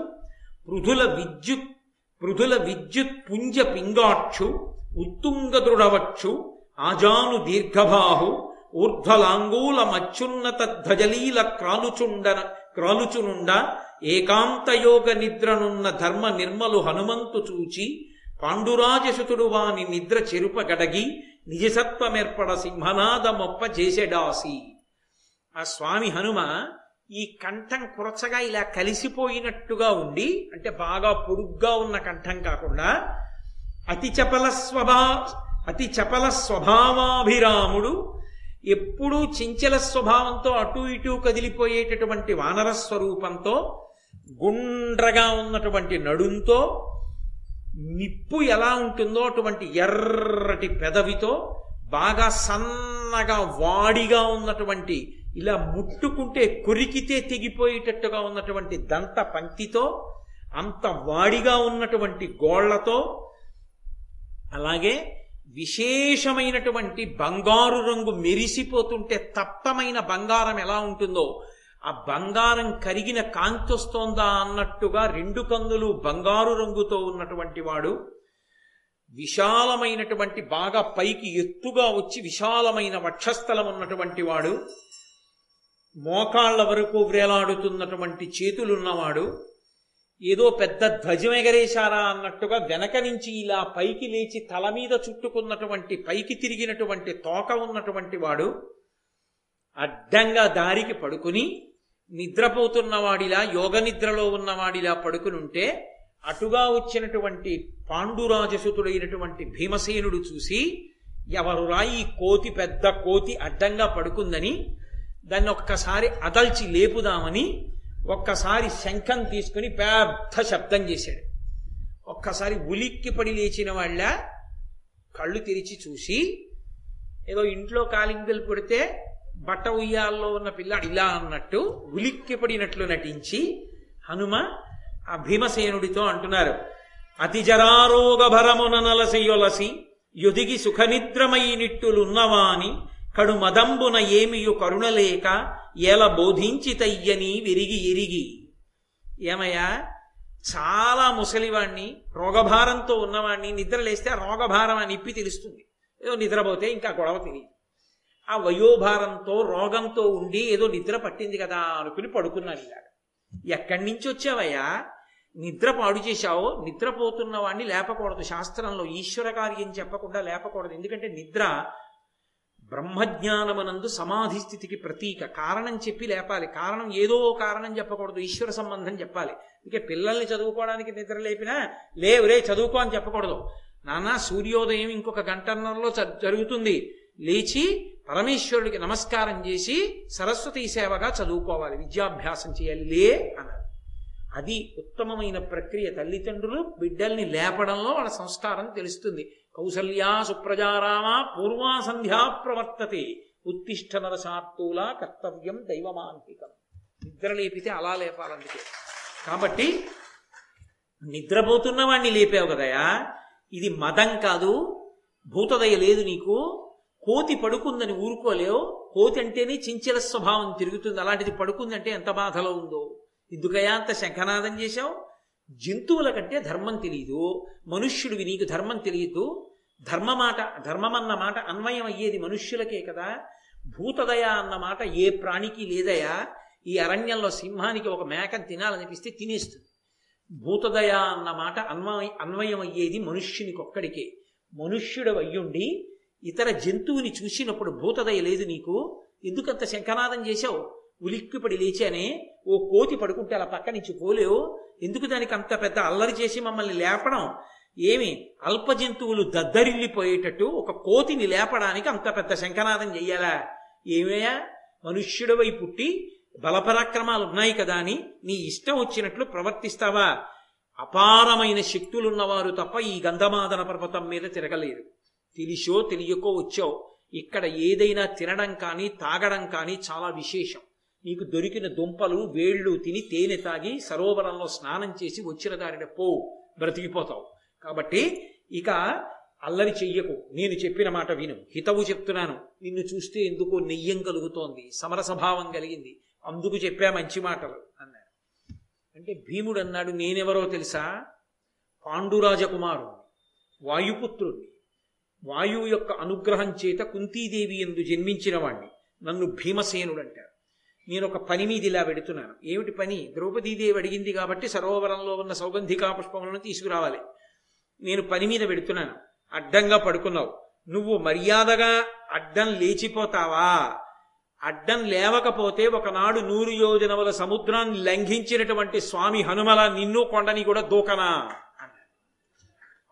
పృథుల విద్యుత్ పృథుల విద్యుత్ పుంజ పింగాక్షు ఉత్తుంగ దృఢవక్షు ఆజాను దీర్ఘబాహు ఊర్ధ్వలాంగూల మచ్చున్నత ధ్వజలీల క్రాలుచుండన క్రాలుచునుండ ఏకాంతయోగ నిద్రనున్న ధర్మ నిర్మలు హనుమంతు చూచి పాండురాజసుతుడు వాని నిద్ర చెరుప గడగి నిజసత్వమేర్పడ సింహనాదమొప్ప చేసెడాసి. ఆ స్వామి హనుమ ఈ కంఠం కురచగా ఇలా కలిసిపోయినట్టుగా ఉండి అంటే బాగా పొడుగ్గా ఉన్న కంఠం కాకుండా అతి చపల స్వభా అతి చపల స్వభావాభిరాముడు ఎప్పుడూ చించల స్వభావంతో అటు ఇటు కదిలిపోయేటటువంటి వానర స్వరూపంతో గుండ్రగా ఉన్నటువంటి నడుంతో నిప్పు ఎలా ఉంటుందో అటువంటి ఎర్రటి పెదవితో బాగా సన్నగా వాడిగా ఉన్నటువంటి ఇలా ముట్టుకుంటే కొరికితే తెగిపోయేటట్టుగా ఉన్నటువంటి దంత పంక్తితో అంత వాడిగా ఉన్నటువంటి గోళ్ళతో అలాగే విశేషమైనటువంటి బంగారు రంగు మెరిసిపోతుంటే తప్పమైన బంగారం ఎలా ఉంటుందో ఆ బంగారం కరిగిన కాంతి వస్తోందా అన్నట్టుగా రెండు కన్నులు బంగారు రంగుతో ఉన్నటువంటి వాడు విశాలమైనటువంటి బాగా పైకి ఎత్తుగా వచ్చి విశాలమైన వక్షస్థలం ఉన్నటువంటి వాడు మోకాళ్ళ వరకు వ్రేలాడుతున్నటువంటి చేతులున్నవాడు ఏదో పెద్ద ధ్వజం ఎగరేశారా అన్నట్టుగా వెనక నుంచి ఇలా పైకి లేచి తల మీద చుట్టుకున్నటువంటి పైకి తిరిగినటువంటి తోక ఉన్నటువంటి వాడు అడ్డంగా దారికి పడుకుని నిద్రపోతున్నవాడిలా యోగ నిద్రలో ఉన్నవాడిలా పడుకునుంటే అటుగా వచ్చినటువంటి పాండురాజసుతుడైనటువంటి భీమసేనుడు చూసి ఎవరురా ఈ కోతి పెద్ద కోతి అడ్డంగా పడుకుందని దాన్ని ఒక్కసారి అదల్చి లేపుదామని ఒక్కసారి శంఖం తీసుకుని పెద్ద శబ్దం చేశాడు. ఒక్కసారి ఉలిక్కి పడి లేచిన వాళ్ళ కళ్ళు తెరిచి చూసి ఏదో ఇంట్లో కాలింగలు కొడితే బట్ట ఉయ్యాల్లో ఉన్న పిల్లాడు ఇలా అన్నట్టు ఉలిక్కిపడినట్లు నటించి హనుమ ఆ భీమసేనుడితో అంటున్నారు అతి జరారోగ భరమున నలసియొలసి యుదిగి సుఖనిద్రమై నిట్టులున్నవాని కడు మదంబున ఏమియు కరుణలేక ఎలా బోధించితయ్యని విరిగి ఎరిగి ఏమయ్యా చాలా ముసలివాణ్ణి రోగభారంతో ఉన్నవాణ్ణి నిద్రలేస్తే ఆ రోగభారం అని ఇప్పి తెలుస్తుంది. ఏదో నిద్రపోతే ఇంకా గొడవ తెలియదు ఆ వయోభారంతో రోగంతో ఉండి ఏదో నిద్ర పట్టింది కదా అనుకుని పడుకున్నాడు ఇలాగ ఎక్కడి నుంచి వచ్చావయ్యా? నిద్ర పాడు చేశావు నిద్రపోతున్న వాడిని లేపకూడదు. శాస్త్రంలో ఈశ్వర కార్యం చెప్పకుండా లేపకూడదు. ఎందుకంటే నిద్ర బ్రహ్మజ్ఞానమనందు సమాధి స్థితికి ప్రతీక. కారణం చెప్పి లేపాలి. కారణం ఏదో కారణం చెప్పకూడదు. ఈశ్వర సంబంధం చెప్పాలి. ఇంకే పిల్లల్ని చదువుకోవడానికి నిద్ర లేపినా లేవు. రే చదువుకో అని చెప్పకూడదు. నాన్న సూర్యోదయం ఇంకొక గంటన్నరలో జరుగుతుంది. లేచి పరమేశ్వరుడికి నమస్కారం చేసి సరస్వతి సేవగా చదువుకోవాలి విద్యాభ్యాసం చేయాలి లే అన్నారు. అది ఉత్తమమైన ప్రక్రియ. తల్లిదండ్రులు బిడ్డల్ని లేపడంలో వాళ్ళ సంస్కారం తెలుస్తుంది. కౌసల్యా సుప్రజారామ పూర్వా సంధ్యా ప్రవర్తతే. ఉత్తిష్ట నరసాత్తుల కర్తవ్యం దైవమాంతికం నిద్ర లేపితే అలా లేపాలందుకే కాబట్టి నిద్రపోతున్న వాణ్ణి లేపావు కదయా? ఇది మదం కాదు. భూతదయ లేదు నీకు. కోతి పడుకుందని ఊరుకోలేవు. కోతి అంటేనే చించల స్వభావం తిరుగుతుంది. అలాంటిది పడుకుందంటే ఎంత బాధలో ఉందో. ఎందుకయా అంత శంఖనాదం చేశావు? జంతువుల కంటే ధర్మం తెలియదు. మనుష్యుడివి నీకు ధర్మం తెలియదు. ధర్మమాట ధర్మమన్న మాట అన్వయం అయ్యేది మనుష్యులకే కదా. భూతదయ అన్న మాట ఏ ప్రాణికి లేదయా ఈ అరణ్యంలో సింహానికి ఒక మేకను తినాలనిపిస్తే తినేస్తుంది. భూతదయ అన్న మాట అన్వయ అన్వయం అయ్యేది మనుష్యునికి ఒక్కడికే మనుష్యుడు అయ్యుండి ఇతర జంతువుని చూసినప్పుడు భూతదయ లేదు నీకు? ఎందుకంత శంఖనాదం చేశావు? ఉలిక్కిపడి లేచానే? ఓ కోతి పడుకుంటే అలా పక్క నుంచి పోలేవు? ఎందుకు దానికి అంత పెద్ద అల్లరి చేసి మమ్మల్ని లేపడం? ఏమి అల్ప జంతువులు దద్దరిల్లిపోయేటట్టు ఒక కోతిని లేపడానికి అంత పెద్ద శంఖనాదం చెయ్యాలా? ఏమయ్యా? మనుష్యుడవై పుట్టి బలపరాక్రమాలు ఉన్నాయి కదా అని నీ ఇష్టం వచ్చినట్లు ప్రవర్తిస్తావా? అపారమైన శక్తులున్నవారు తప్ప ఈ గంధమాదన పర్వతం మీద తిరగలేరు. తెలిసో తెలియకో వచ్చావు. ఇక్కడ ఏదైనా తినడం కానీ తాగడం కానీ చాలా విశేషం. నీకు దొరికిన దుంపలు వేళ్ళు తిని తేనె తాగి సరోవరంలో స్నానం చేసి వచ్చిన దారిన పో బ్రతికిపోతావు. కాబట్టి ఇక అల్లరి చెయ్యకు. నేను చెప్పిన మాట విను. హితవు చెప్తున్నాను. నిన్ను చూస్తే ఎందుకో నెయ్యం కలుగుతోంది. సమరసభావం కలిగింది. అందుకు చెప్పా మంచి మాటలు అన్నాడు. అంటే భీముడు అన్నాడు నేనెవరో తెలుసా? పాండురాజకుమారుడు వాయుపుత్రుణ్ణి. వాయువు యొక్క అనుగ్రహం చేత కుంతీదేవి ఎందు జన్మించిన వాణ్ణి. నన్ను భీమసేనుడు అంటారు నేను ఒక పని మీద ఇలా పెడుతున్నాను ఏమిటి పని? ద్రౌపదీదేవి అడిగింది కాబట్టి సరోవరంలో ఉన్న సౌగంధికా పుష్పములను తీసుకురావాలి. నేను పని మీద పెడుతున్నాను అడ్డంగా పడుకున్నావు. నువ్వు మర్యాదగా అడ్డం లేచిపోతావా? అడ్డం లేవకపోతే ఒకనాడు నూరు యోజనముల సముద్రాన్ని లంఘించినటువంటి స్వామి హనుమల నిన్ను కొండని కూడా దూకనా?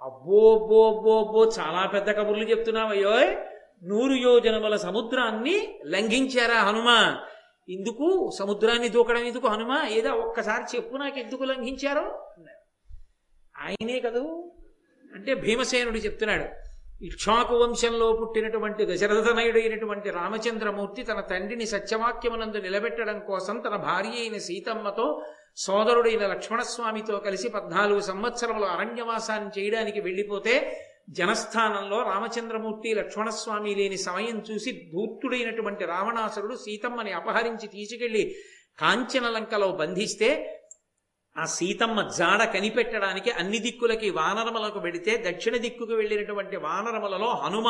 అబ్బో బో బో బో చాలా పెద్ద కబుర్లు చెప్తున్నావయ్యో నూరు యోజనముల సముద్రాన్ని లంఘించారా హనుమ? ఎందుకు సముద్రాన్ని దూకడం ఎందుకు హనుమ? ఏదో ఒక్కసారి చెప్పు నాకు ఎందుకు లంఘించారో. ఆయనే కదూ? అంటే భీమసేనుడు చెప్తున్నాడు ఇక్షాకు వంశంలో పుట్టినటువంటి దశరథనయుడైనటువంటి రామచంద్రమూర్తి తన తండ్రిని సత్యవాక్యమునందు నిలబెట్టడం కోసం తన భార్య అయిన సీతమ్మతో సోదరుడైన లక్ష్మణస్వామితో కలిసి పద్నాలుగు సంవత్సరములు అరణ్యవాసాన్ని చేయడానికి వెళ్ళిపోతే జనస్థానంలో రామచంద్రమూర్తి లక్ష్మణస్వామి లేని సమయం చూసి ధూర్తుడైనటువంటి రావణాసురుడు సీతమ్మని అపహరించి తీసుకెళ్ళి కాంచనలంకలో బంధిస్తే ఆ సీతమ్మ జాడ కనిపెట్టడానికి అన్ని దిక్కులకి వానరములకు వెడితే దక్షిణ దిక్కుకు వెళ్ళినటువంటి వానరములలో హనుమ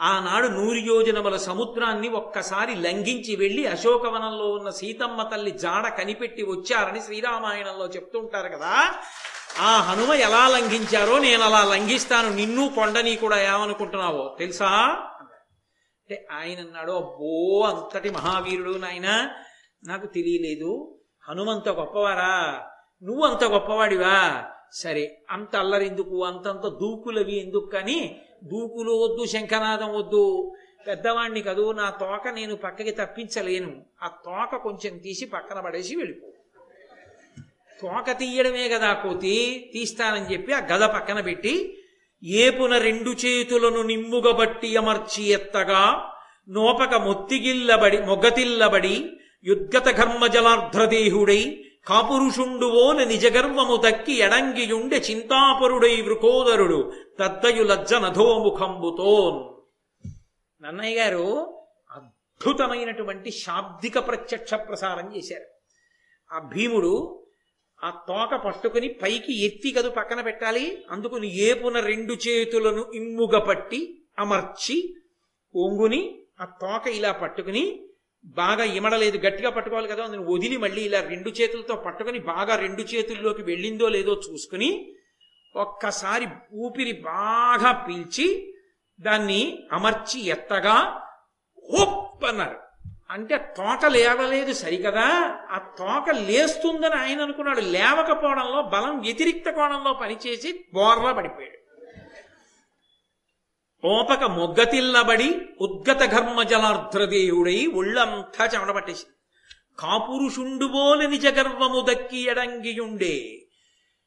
ఆనాడు నూరు యోజనముల సముద్రాన్ని ఒక్కసారి లంఘించి వెళ్ళి అశోకవనంలో ఉన్న సీతమ్మ తల్లి జాడ కనిపెట్టి వచ్చారని శ్రీరామాయణంలో చెప్తుంటారు కదా. ఆ హనుమ ఎలా లంఘించారో నేను అలా లంఘిస్తాను. నిన్ను కొండని కూడా ఏమనుకుంటున్నావో తెలుసా? అంటే ఆయన అన్నాడు అబ్బో అంతటి మహావీరుడు నాయన నాకు తెలియలేదు. హనుమంత గొప్పవారా? నువ్వు అంత గొప్పవాడివా? సరే అంత అల్లరెందుకు? అంతంత దూకులవి ఎందుకు కానీ దూకులు వద్దు శంఖనాదం వద్దు. పెద్దవాణ్ణి కదూ నా తోక నేను పక్కకి తప్పించలేను. ఆ తోక కొంచెం తీసి పక్కన పడేసి వెళ్ళిపో. తోక తీయడమే కదా కోతి తీస్తానని చెప్పి ఆ గద పక్కన పెట్టి ఏపున రెండు చేతులను నిమ్ముగబట్టి అమర్చి ఎత్తగా నోపక మొత్తిగిల్లబడి మొగతిల్లబడి యుద్గత ఘర్మజలార్ధ్రదేహుడై కాపురుషుండువోన నిజగర్వము దక్కి ఎడంగియుండె చింతాపరుడై వృకోదరుడు తద్దయు లజ్జ నధోముఖంబుతోన్ నన్నయ్య గారు అద్భుతమైనటువంటి శాబ్దిక ప్రత్యక్ష ప్రసారం చేశారు. ఆ భీముడు ఆ తోక పట్టుకుని పైకి ఎత్తి కదు పక్కన పెట్టాలి. అందుకుని ఏపున రెండు చేతులను ఇమ్ముగ పట్టి అమర్చి ఒంగుని ఆ తోక ఇలా పట్టుకుని బాగా ఇమడలేదు గట్టిగా పట్టుకోవాలి కదా అందుని వదిలి మళ్ళీ ఇలా రెండు చేతులతో పట్టుకొని బాగా రెండు చేతుల్లోకి వెళ్ళిందో లేదో చూసుకుని ఒక్కసారి ఊపిరి బాగా పీల్చి దాన్ని అమర్చి ఎత్తగా హోప్ అన్నారు అంటే తోక లేవలేదు సరికదా? ఆ తోక లేస్తుందని ఆయన అనుకున్నాడు. లేవకపోవడంలో బలం వ్యతిరిక్త కోణంలో పనిచేసి బోర్లా పడిపోయాడు. ఓపక మొగ్గతిల్లబడి ఉద్గత ఘర్మ జలార్ధ్రదేయుడై ఒళ్ళంతా చెమటపట్టేసి పట్టేసి కాపురుషుండుబోని నిజ గర్వము దక్కి ఎడంగియుండే.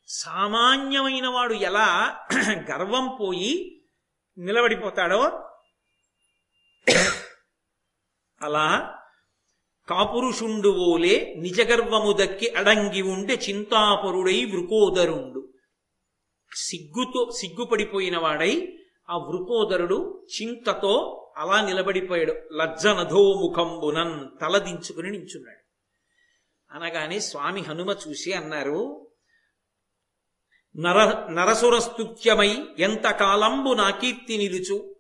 సామాన్యమైన వాడు ఎలా *clears throat* గర్వం పోయి నిలబడిపోతాడో *clears throat* అలా కాపురుషుండువోలే నిజగర్వము దక్కి అడంగి ఉండే చింతాపరుడై వృకోదరుండు. సిగ్గుతో సిగ్గుపడిపోయిన వాడై ఆ వృకోదరుడు చింతతో అలా నిలబడిపోయాడు. లజ్జనధో ముఖంబునన్ తలదించుకుని నించున్నాడు. అనగానే స్వామి హనుమ చూసి అన్నారు నర నరసురస్తుత్యమై ఎంత కాలంబు నా కీర్తి నిలుచు?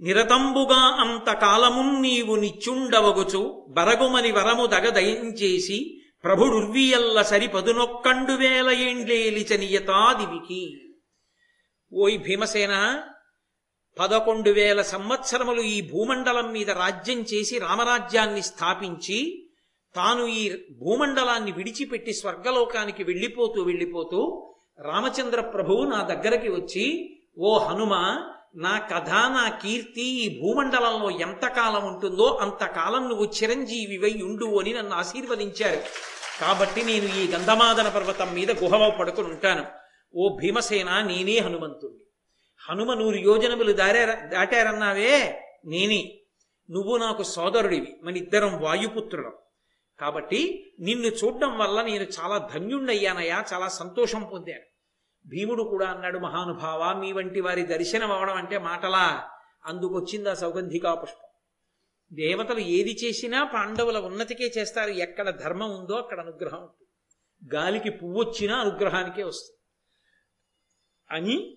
నిరతంబుగా అంతకాలమున్ నీవు నిచ్చుండవగుచు? బరగుమని వరము దగదయించేసి ప్రభుడుర్వీయల్ల సరి పదునొక్కండు వేల ఏండ్లేలిచనియతాదివికి. ఓయ్ భీమసేన పదకొండు వేల సంవత్సరములు ఈ భూమండలం మీద రాజ్యం చేసి రామరాజ్యాన్ని స్థాపించి తాను ఈ భూమండలాన్ని విడిచిపెట్టి స్వర్గలోకానికి వెళ్ళిపోతూ వెళ్ళిపోతూ రామచంద్ర ప్రభువు నా దగ్గరకి వచ్చి ఓ హనుమ నా కథ నా కీర్తి ఈ భూమండలంలో ఎంతకాలం ఉంటుందో అంతకాలం నువ్వు చిరంజీవివై ఉండు అని నన్ను ఆశీర్వదించారు. కాబట్టి నేను ఈ గంధమాదన పర్వతం మీద గుహలో పడుకుని ఉంటాను. ఓ భీమసేన నేనే హనుమంతుడు హనుమ నూరు యోజనములు దారా దాటారన్నావే నేని. నువ్వు నాకు సోదరుడివి మన ఇద్దరం వాయుపుత్రులం. కాబట్టి నిన్ను చూడడం వల్ల నేను చాలా ధన్యుణ్ణయ్యానయ్యా చాలా సంతోషం పొందాను. భీముడు కూడా అన్నాడు మహానుభావ మీ వంటి వారి దర్శనం అవడం అంటే మాటలా? అందుకొచ్చింది ఆ సౌగంధికా పుష్పం. దేవతలు ఏది చేసినా పాండవుల ఉన్నతికే చేస్తారు ఎక్కడ ధర్మం ఉందో అక్కడ అనుగ్రహం ఉంటుంది. గాలికి పువ్వు వచ్చినా అనుగ్రహానికే వస్తుంది. అని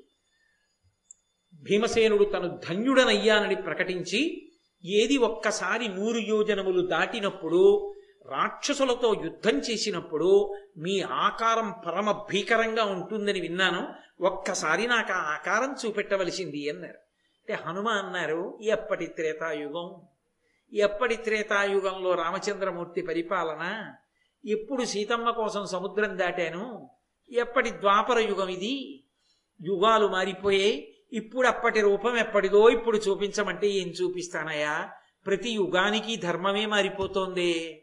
భీమసేనుడు తను ధన్యుడనయ్యానని ప్రకటించి ఏది ఒక్కసారి నూరు యోజనములు దాటినప్పుడు రాక్షసులతో యుద్ధం చేసినప్పుడు మీ ఆకారం పరమ భీకరంగా ఉంటుందని విన్నాను. ఒక్కసారి నాకు ఆ ఆకారం చూపెట్టవలసింది అన్నారు. అంటే హనుమ అన్నారు ఎప్పటి త్రేతాయుగం? ఎప్పటి త్రేతాయుగంలో రామచంద్రమూర్తి పరిపాలన? ఎప్పుడు సీతమ్మ కోసం సముద్రం దాటాను? ఎప్పటి ద్వాపర యుగం ఇది? యుగాలు మారిపోయాయి. ఇప్పుడు అప్పటి రూపం ఎప్పటిదో ఇప్పుడు చూపించమంటే ఏం చూపిస్తానయ్యా? ప్రతి యుగానికి ధర్మమే మారిపోతోంది.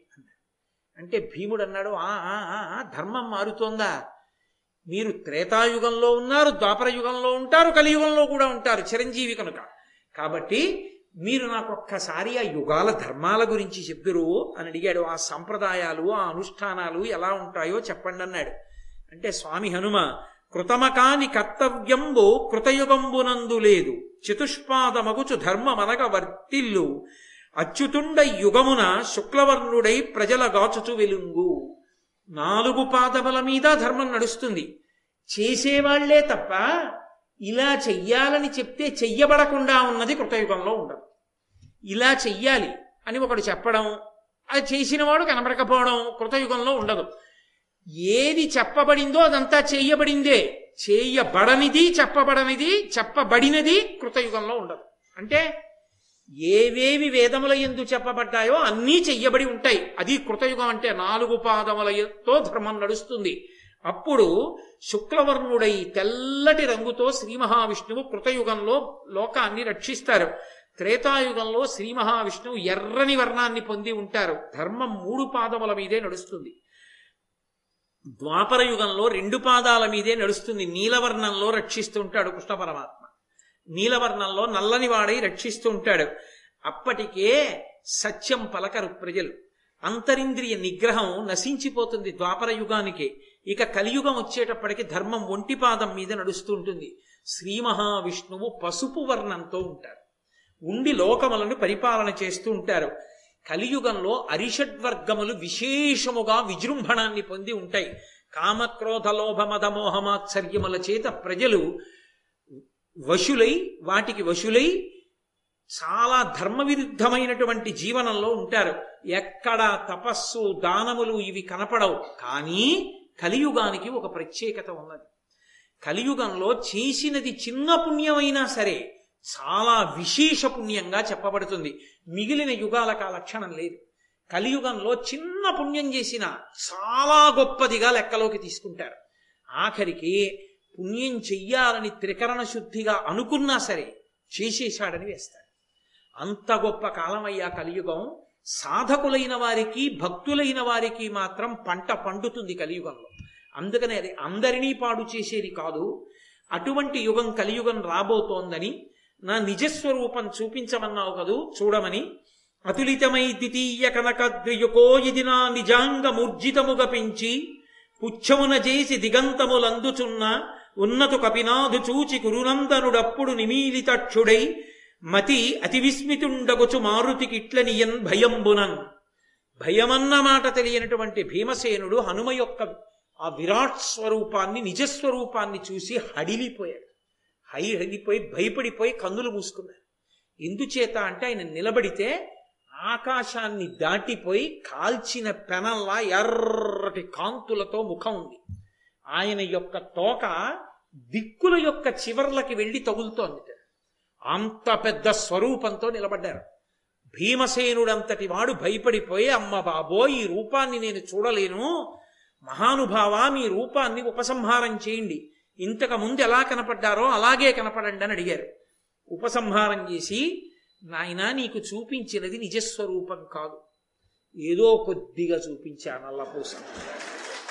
అంటే భీముడు అన్నాడు ఆ ధర్మం మారుతోందా? మీరు త్రేతాయుగంలో ఉన్నారు ద్వాపర యుగంలో ఉంటారు కలియుగంలో కూడా ఉంటారు చిరంజీవి కనుక. కాబట్టి మీరు నాకు ఒక్కసారి ఆ యుగాల ధర్మాల గురించి చెప్పిరు అని అడిగాడు. ఆ సంప్రదాయాలు ఆ అనుష్ఠానాలు ఎలా ఉంటాయో చెప్పండి అన్నాడు. అంటే స్వామి హనుమ కృతమకాని కర్తవ్యంబు కృతయుగంబునందు లేదు. చతుష్పాదమగుచు ధర్మమనగ వర్తిల్లు అచ్యుతుండ యుగమున శుక్లవర్ణుడై ప్రజల గాచుచు వెలుంగు. నాలుగు పాదముల మీద ధర్మం నడుస్తుంది. చేసేవాళ్ళే తప్ప ఇలా చెయ్యాలని చెప్తే చెయ్యబడకుండా ఉన్నది కృతయుగంలో ఉండదు. ఇలా చెయ్యాలి అని ఒకడు చెప్పడం అది చేసినవాడు కనబడకపోవడం కృతయుగంలో ఉండదు. ఏది చెప్పబడిందో అదంతా చేయబడిందే. చేయబడనిది చెప్పబడనిది చెప్పబడినది కృతయుగంలో ఉండదు. అంటే ఏవేవి వేదముల ఎందు చెప్పబడ్డాయో అన్నీ చెయ్యబడి ఉంటాయి. అది కృతయుగం అంటే నాలుగు పాదములతో ధర్మం నడుస్తుంది. అప్పుడు శుక్లవర్ణుడై తెల్లటి రంగుతో శ్రీ మహావిష్ణువు కృతయుగంలో లోకాన్ని రక్షిస్తారు. త్రేతాయుగంలో శ్రీ మహావిష్ణువు ఎర్రని వర్ణాన్ని పొంది ఉంటారు. ధర్మం మూడు పాదముల మీదే నడుస్తుంది. ద్వాపర యుగంలో రెండు పాదాల మీదే నడుస్తుంది నీలవర్ణంలో రక్షిస్తూ ఉంటాడు కృష్ణ పరమాత్మ. నీలవర్ణంలో నల్లని వాడై రక్షిస్తూ ఉంటాడు అప్పటికే సత్యం పలకరు ప్రజలు. అంతరింద్రియ నిగ్రహం నశించిపోతుంది ద్వాపర యుగానికి ఇక కలియుగం వచ్చేటప్పటికి ధర్మం ఒంటి పాదం మీద నడుస్తూ ఉంటుంది శ్రీ మహావిష్ణువు పసుపు వర్ణంతో ఉంటారు ఉండి లోకములను పరిపాలన చేస్తూ ఉంటారు. కలియుగంలో అరిషడ్వర్గములు విశేషముగా విజృంభణాన్ని పొంది ఉంటాయి. కామక్రోధ లోభ మద చేత ప్రజలు వశులై వాటికి వశులై చాలా ధర్మ విరుద్ధమైనటువంటి జీవనంలో ఉంటారు. ఎక్కడ తపస్సు దానములు ఇవి కనపడవు. కానీ కలియుగానికి ఒక ప్రత్యేకత ఉన్నది. కలియుగంలో చేసినది చిన్న పుణ్యమైనా సరే చాలా విశేష పుణ్యంగా చెప్పబడుతుంది. మిగిలిన యుగాలకు ఆ లక్షణం లేదు. కలియుగంలో చిన్న పుణ్యం చేసిన చాలా గొప్పదిగా లెక్కలోకి తీసుకుంటారు. ఆఖరికి పుణ్యం చెయ్యాలని త్రికరణ శుద్ధిగా అనుకున్నా సరే చేసేశాడని వేస్తారు. అంత గొప్ప కాలమయ్యా కలియుగం. సాధకులైన వారికి భక్తులైన వారికి మాత్రం పంట పండుతుంది కలియుగంలో. అందుకనే అది అందరినీ పాడు చేసేది కాదు. అటువంటి యుగం కలియుగం రాబోతోందని నా నిజస్వరూపం చూపించమన్నావు కదూ? చూడమని. అతులితమై ద్వితీయ కనకద్వియుకో ఇది నా నిజాంగ మూర్జితముగా పెంచి పుచ్చమున చేసి దిగంతములందుచున్న ఉన్నతు కపినాదు చూచి కురునందనుడప్పుడు నిమీలితక్షుడై మతి అతి విస్మితుండగుచు మారుతికిట్లనియన్ భయంబునన్. భయమన్న మాట తెలియనటువంటి భీమసేనుడు హనుమ యొక్క ఆ విరాట్ స్వరూపాన్ని నిజస్వరూపాన్ని చూసి హడిలిపోయాడు. హై భయపడిపోయి కన్నులు మూసుకున్నారు. ఎందుచేత అంటే ఆయన నిలబడితే ఆకాశాన్ని దాటిపోయి కాల్చిన పెనల్లా ఎర్రటి కాంతులతో ముఖం ఉంది. ఆయన యొక్క తోక దిక్కుల యొక్క చివర్లకి వెళ్ళి తగులుతోంది. అంత పెద్ద స్వరూపంతో నిలబడ్డారు. భీమసేనుడంతటి వాడు భయపడిపోయి అమ్మ బాబో ఈ రూపాన్ని నేను చూడలేను. మహానుభావ మీ రూపాన్ని ఉపసంహారం చేయండి. ఇంతకు ముందు ఎలా కనపడ్డారో అలాగే కనపడండి అని అడిగారు. ఉపసంహారం చేసి నాయనా నీకు చూపించినది నిజస్వరూపం కాదు. ఏదో కొద్దిగా చూపించా నల్లపూస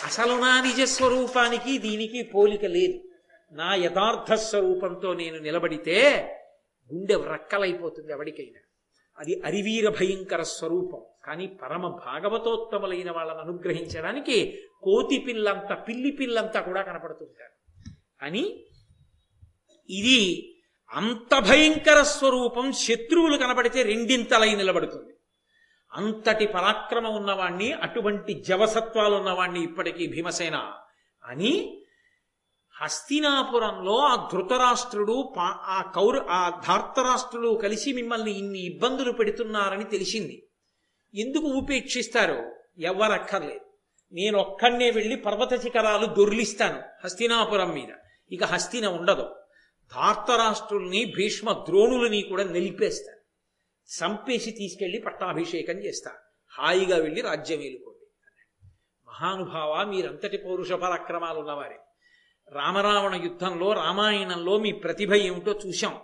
అసలు నా నిజస్వరూపానికి దీనికి పోలిక లేదు. నా యథార్థ స్వరూపంతో నేను నిలబడితే గుండె వ్రక్కలైపోతుంది ఎవడికైనా. అది అరివీర భయంకర స్వరూపం. కానీ పరమ భాగవతోత్తములైన వాళ్ళని అనుగ్రహించడానికి కోతి పిల్లంత పిల్లి పిల్లంతా కూడా కనపడుతుంటారు. అని ఇది అంత భయంకర స్వరూపం శత్రువులు కనబడితే రెండింతలై నిలబడుతుంది. అంతటి పరాక్రమం ఉన్నవాణ్ణి అటువంటి జవసత్వాలు ఉన్నవాణ్ణి ఇప్పటికీ భీమసేన. అని హస్తినాపురంలో ఆ ధృతరాష్ట్రుడు ఆ కౌర ఆ ధార్తరాష్ట్రుడు కలిసి మిమ్మల్ని ఇన్ని ఇబ్బందులు పెడుతున్నారని తెలిసింది. ఎందుకు ఉపేక్షిస్తారు ఎవరక్కర్లేదు నేను ఒక్కడనే వెళ్ళి పర్వత శిఖరాలు దొర్లిస్తాను హస్తినాపురం మీద. ఇక హస్తిన ఉండదు. ధార్తరాష్ట్రుల్ని భీష్మ ద్రోణులని కూడా నిలిపేస్తారు. సంపేసి తీసుకెళ్ళి పట్టాభిషేకం చేస్తారు. హాయిగా వెళ్ళి రాజ్యం వేలుకోండి మహానుభావ మీరంతటి పౌరుష పరాక్రమాలు ఉన్నవారే. రామరావణ యుద్ధంలో రామాయణంలో మీ ప్రతిభ ఏమిటో చూశాం.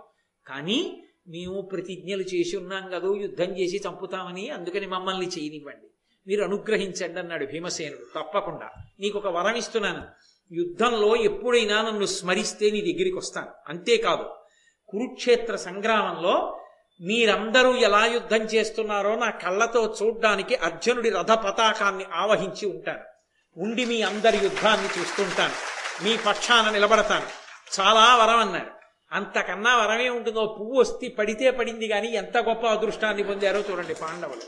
కానీ మేము ప్రతిజ్ఞలు చేసి ఉన్నాం కదూ యుద్ధం చేసి చంపుతామని అందుకని మమ్మల్ని చేయనివ్వండి. మీరు అనుగ్రహించండి అన్నాడు భీమసేనుడు. తప్పకుండా. నీకు ఒక వరం ఇస్తున్నాను. యుద్ధంలో ఎప్పుడైనా నన్ను స్మరిస్తే నీ దగ్గరికి వస్తాను. అంతేకాదు కురుక్షేత్ర సంగ్రామంలో మీరందరూ ఎలా యుద్ధం చేస్తున్నారో నా కళ్ళతో చూడ్డానికి అర్జునుడి రథ పతాకాన్ని ఆవహించి ఉంటాను. ఉండి మీ అందరి యుద్ధాన్ని చూస్తుంటాను. మీ పక్షాన నిలబడతాను. చాలా వరం అన్నాడు అంతకన్నా వరమే ఉంటుందో పువ్వు వస్తే పడితే పడింది కానీ ఎంత గొప్ప అదృష్టాన్ని పొందారో చూడండి పాండవులు.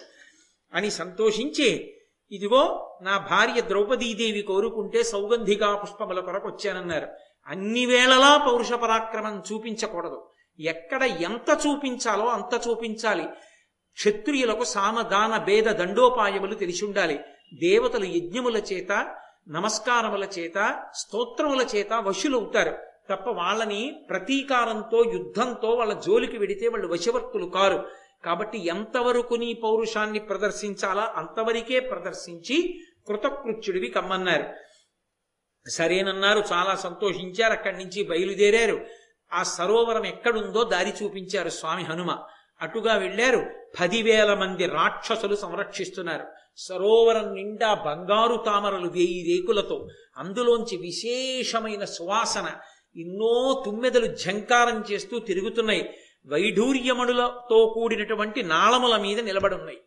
అని సంతోషించి ఇదిగో నా భార్య ద్రౌపదీదేవి కోరుకుంటే సౌగంధిగా పుష్పముల కొరకు వచ్చానన్నారు. అన్ని వేళలా పౌరుష పరాక్రమం చూపించకూడదు. ఎక్కడ ఎంత చూపించాలో అంత చూపించాలి. క్షత్రియులకు సామదాన భేద దండోపాయములు తెలిసి ఉండాలి దేవతలు యజ్ఞముల చేత నమస్కారముల చేత స్తోత్రముల చేత వశులవుతారు. తప్ప వాళ్ళని ప్రతీకారంతో యుద్ధంతో వాళ్ళ జోలికి వెడితే వాళ్ళు వశవర్తులు కారు. కాబట్టి ఎంతవరకు నీ పౌరుషాన్ని ప్రదర్శించాలా అంతవరకే ప్రదర్శించి కృతకృత్యుడివి కమ్మన్నారు. సరేనన్నారు చాలా సంతోషించారు అక్కడి నుంచి బయలుదేరారు. ఆ సరోవరం ఎక్కడుందో దారి చూపించారు స్వామి హనుమ. అటుగా వెళ్ళారు పదివేల మంది రాక్షసులు సంరక్షిస్తున్నారు. సరోవరం నిండా బంగారు తామరలు వేయి రేకులతో అందులోంచి విశేషమైన సువాసన. ఎన్నో తుమ్మెదలు ఝంకారం చేస్తూ తిరుగుతున్నాయి. వైఢూర్యమణులతో కూడినటువంటి నాళముల మీద నిలబడి ఉన్నాయి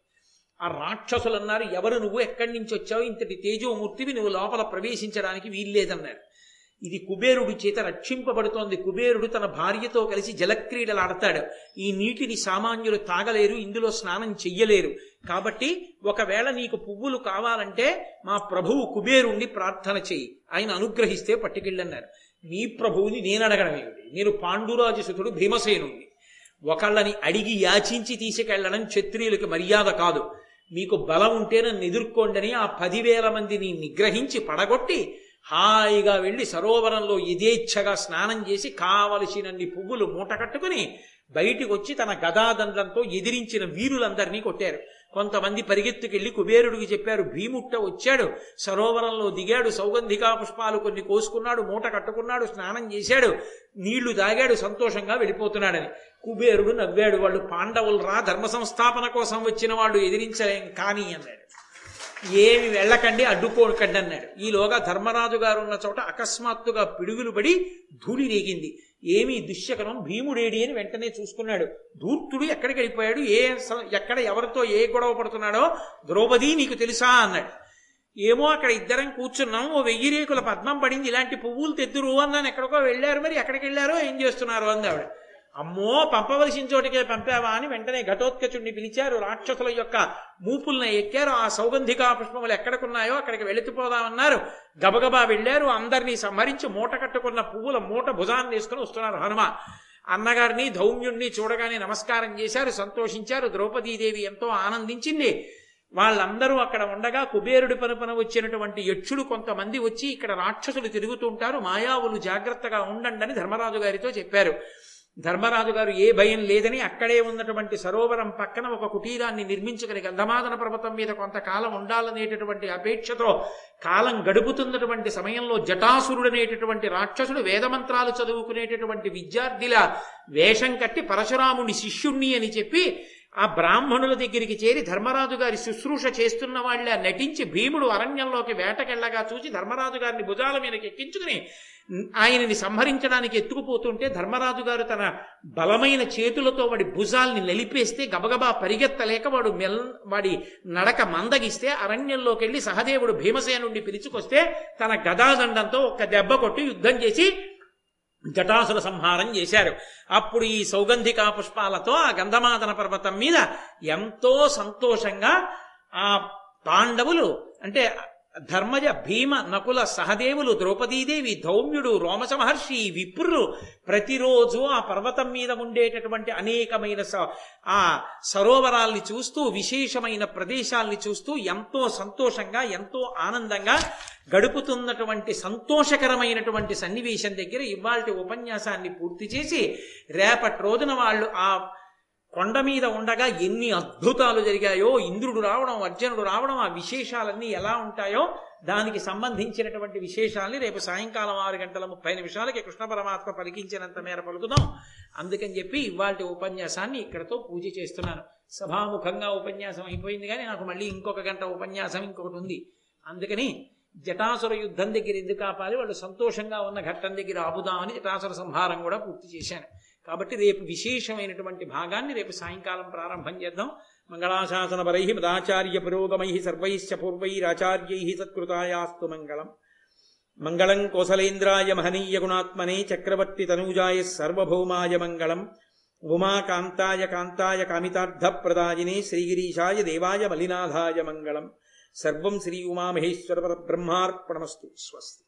ఆ రాక్షసులు అన్నారు ఎవరు నువ్వు? ఎక్కడి నుంచి వచ్చావు? ఇంతటి తేజోమూర్తివి నువ్వు లోపల ప్రవేశించడానికి వీల్లేదన్నారు. ఇది కుబేరుడి చేత రక్షింపబడుతోంది. కుబేరుడు తన భార్యతో కలిసి జలక్రీడలు ఆడతాడు ఈ నీటిని సామాన్యులు తాగలేరు ఇందులో స్నానం చెయ్యలేరు. కాబట్టి ఒకవేళ నీకు పువ్వులు కావాలంటే మా ప్రభువు కుబేరుణ్ణి ప్రార్థన చెయ్యి. ఆయన అనుగ్రహిస్తే పట్టుకెళ్ళన్నారు. నీ ప్రభువుని నేను అడగడం ఏమిటి నేను పాండురాజసుతుడు భీమసేనుణ్ణి. ఒకళ్ళని అడిగి యాచించి తీసుకెళ్ళడం క్షత్రియులకి మర్యాద కాదు. మీకు బలం ఉంటే నన్ను ఎదుర్కోండని ఆ పదివేల మందిని నిగ్రహించి పడగొట్టి హాయిగా వెళ్ళి సరోవరంలో యథేచ్ఛగా స్నానం చేసి కావలసినన్ని పువ్వులు మూట కట్టుకుని బయటికి వచ్చి తన గదాదండంతో ఎదిరించిన వీరులందరినీ కొట్టారు. కొంతమంది పరిగెత్తుకెళ్ళి కుబేరుడికి చెప్పారు భీముట్ట వచ్చాడు సరోవరంలో దిగాడు సౌగంధికా పుష్పాలు కొన్ని కోసుకున్నాడు మూట కట్టుకున్నాడు స్నానం చేశాడు నీళ్ళు తాగాడు సంతోషంగా వెళ్ళిపోతున్నాడని. కుబేరుడు నవ్వాడు వాళ్ళు పాండవులు రా ధర్మ సంస్థాపన కోసం వచ్చిన వాళ్ళు ఎదిరించలేం కానీ అన్నాడు. ఏమి వెళ్ళకండి అడ్డుకోకండి అన్నాడు. ఈలోగా ధర్మరాజు గారు ఉన్న చోట అకస్మాత్తుగా పిడుగులు పడి ధూళి రేగింది. ఏమి దుశ్శకనం భీముడేడి అని వెంటనే చూసుకున్నాడు. ధూర్తుడు ఎక్కడికి వెళ్ళిపోయాడు? ఏ స- ఎక్కడ ఎవరితో ఏ గొడవ పడుతున్నాడో ద్రౌపది నీకు తెలుసా అన్నాడు. ఏమో అక్కడ ఇద్దరం కూర్చున్నాం ఓ వెయ్యి రేకుల పద్మం పడింది ఇలాంటి పువ్వులు తెద్దురు అన్నాను. ఎక్కడికో వెళ్ళారు మరి ఎక్కడికి వెళ్ళారో ఏం చేస్తున్నారు? అంది ఆవిడ. అమ్మో పంపవలసిన చోటికే పంపావా అని వెంటనే ఘటోత్కచుడిని పిలిచారు. రాక్షసుల యొక్క మూపుల్ని ఎక్కారు. ఆ సౌగంధికా పుష్పములు ఎక్కడికున్నాయో అక్కడికి వెళుతుపోదామన్నారు. గబగబా వెళ్ళారు. అందరినీ సంహరించి మూట కట్టుకున్న పువ్వుల మూట భుజాన్ని వేసుకుని వస్తున్నారు. హనుమ అన్నగారిని ధౌమ్యుణ్ణి చూడగానే నమస్కారం చేశారు. సంతోషించారు. ద్రౌపదీదేవి ఎంతో ఆనందించింది. వాళ్ళందరూ అక్కడ ఉండగా కుబేరుడి పనుపన వచ్చినటువంటి యక్షుడు కొంతమంది వచ్చి ఇక్కడ రాక్షసులు తిరుగుతుంటారు మాయావులు జాగ్రత్తగా ఉండండి అని ధర్మరాజు గారితో చెప్పారు. ధర్మరాజు గారు ఏ భయం లేదని అక్కడే ఉన్నటువంటి సరోవరం పక్కన ఒక కుటీరాన్ని నిర్మించుకుని గంధమాదన పర్వతం మీద కొంతకాలం ఉండాలనేటటువంటి అపేక్షతో కాలం గడుపుతున్నటువంటి సమయంలో జటాసురుడనేటటువంటి రాక్షసుడు వేదమంత్రాలు చదువుకునేటటువంటి విద్యార్థిల వేషం కట్టి పరశురాముని శిష్యుణ్ణి అని చెప్పి ఆ బ్రాహ్మణుల దగ్గరికి చేరి ధర్మరాజు గారి శుశ్రూష చేస్తున్న వాళ్ళ నటించి భీముడు అరణ్యంలోకి వేటకెళ్ళగా చూసి ధర్మరాజు గారిని భుజాల మీద ఎక్కించుకుని ఆయనని సంహరించడానికి ఎత్తుకుపోతుంటే ధర్మరాజు గారు తన బలమైన చేతులతో వాడి భుజాల్ని నలిపేస్తే గబగబా పరిగెత్తలేక వాడు మెల్ వాడి నడక మందగిస్తే అరణ్యంలోకి వెళ్ళి సహదేవుడు భీమసేనుండి పిలుచుకొస్తే తన గదాదండంతో ఒక్క దెబ్బ కొట్టి యుద్ధం చేసి జటాసుర సంహారం చేశారు. అప్పుడు ఈ సౌగంధికా పుష్పాలతో ఆ గంధమాదన పర్వతం మీద ఎంతో సంతోషంగా ఆ పాండవులు అంటే ధర్మజ భీమ నకుల సహదేవులు ద్రౌపదీదేవి ధౌమ్యుడు రోమస మహర్షి విప్రులు ప్రతిరోజు ఆ పర్వతం మీద ఉండేటటువంటి అనేకమైన స- ఆ సరోవరాల్ని చూస్తూ విశేషమైన ప్రదేశాల్ని చూస్తూ ఎంతో సంతోషంగా ఎంతో ఆనందంగా గడుపుతున్నటువంటి సంతోషకరమైనటువంటి సన్నివేశం దగ్గర ఇవాళ ఉపన్యాసాన్ని పూర్తి చేసి రేపటి రోజున వాళ్ళు ఆ కొండ మీద ఉండగా ఎన్ని అద్భుతాలు జరిగాయో ఇంద్రుడు రావడం అర్జునుడు రావడం ఆ విశేషాలన్నీ ఎలా ఉంటాయో దానికి సంబంధించినటువంటి విశేషాల్ని రేపు సాయంకాలం ఆరు గంటల ముప్పై నిమిషాలకి కృష్ణ పరమాత్మ పలికించినంత మేర పలుకుదాం. అందుకని చెప్పి ఇవాళ ఉపన్యాసాన్ని ఇక్కడతో పూజ చేస్తున్నాను. సభాముఖంగా ఉపన్యాసం అయిపోయింది కానీ నాకు మళ్ళీ ఇంకొక గంట ఉపన్యాసం ఇంకొకటి ఉంది. అందుకని జటాసుర యుద్ధం దగ్గర ఎందుకు ఆపాలి? వాళ్ళు సంతోషంగా ఉన్న ఘట్టం దగ్గర ఆపుదామని జటాసుర సంహారం కూడా పూర్తి చేశాను. కాబట్టి రేపు విశేషమైనటువంటి భాగాన్ని రేపు సాయంకాలం ప్రారంభం చేద్దాం. మంగళాశాసన పరై మదాచార్య పురోగమై సర్వైశ్చ పూర్వైరాచార్యై సత్కృతాయాస్తు మంగళం. మంగళం కోసలేంద్రాయ మహనీయ గుణాత్మనే చక్రవర్తి తనూజాయ సర్వభౌమాయ మంగళం. ఉమాకాంతాయ కాంతాయ కామితార్థప్రదాయినే శ్రీగిరీశాయ దేవాయ మలినాథాయ మంగళం. సర్వం శ్రీ ఉమామహేశ్వర బ్రహ్మార్పణమస్తు స్వస్తి.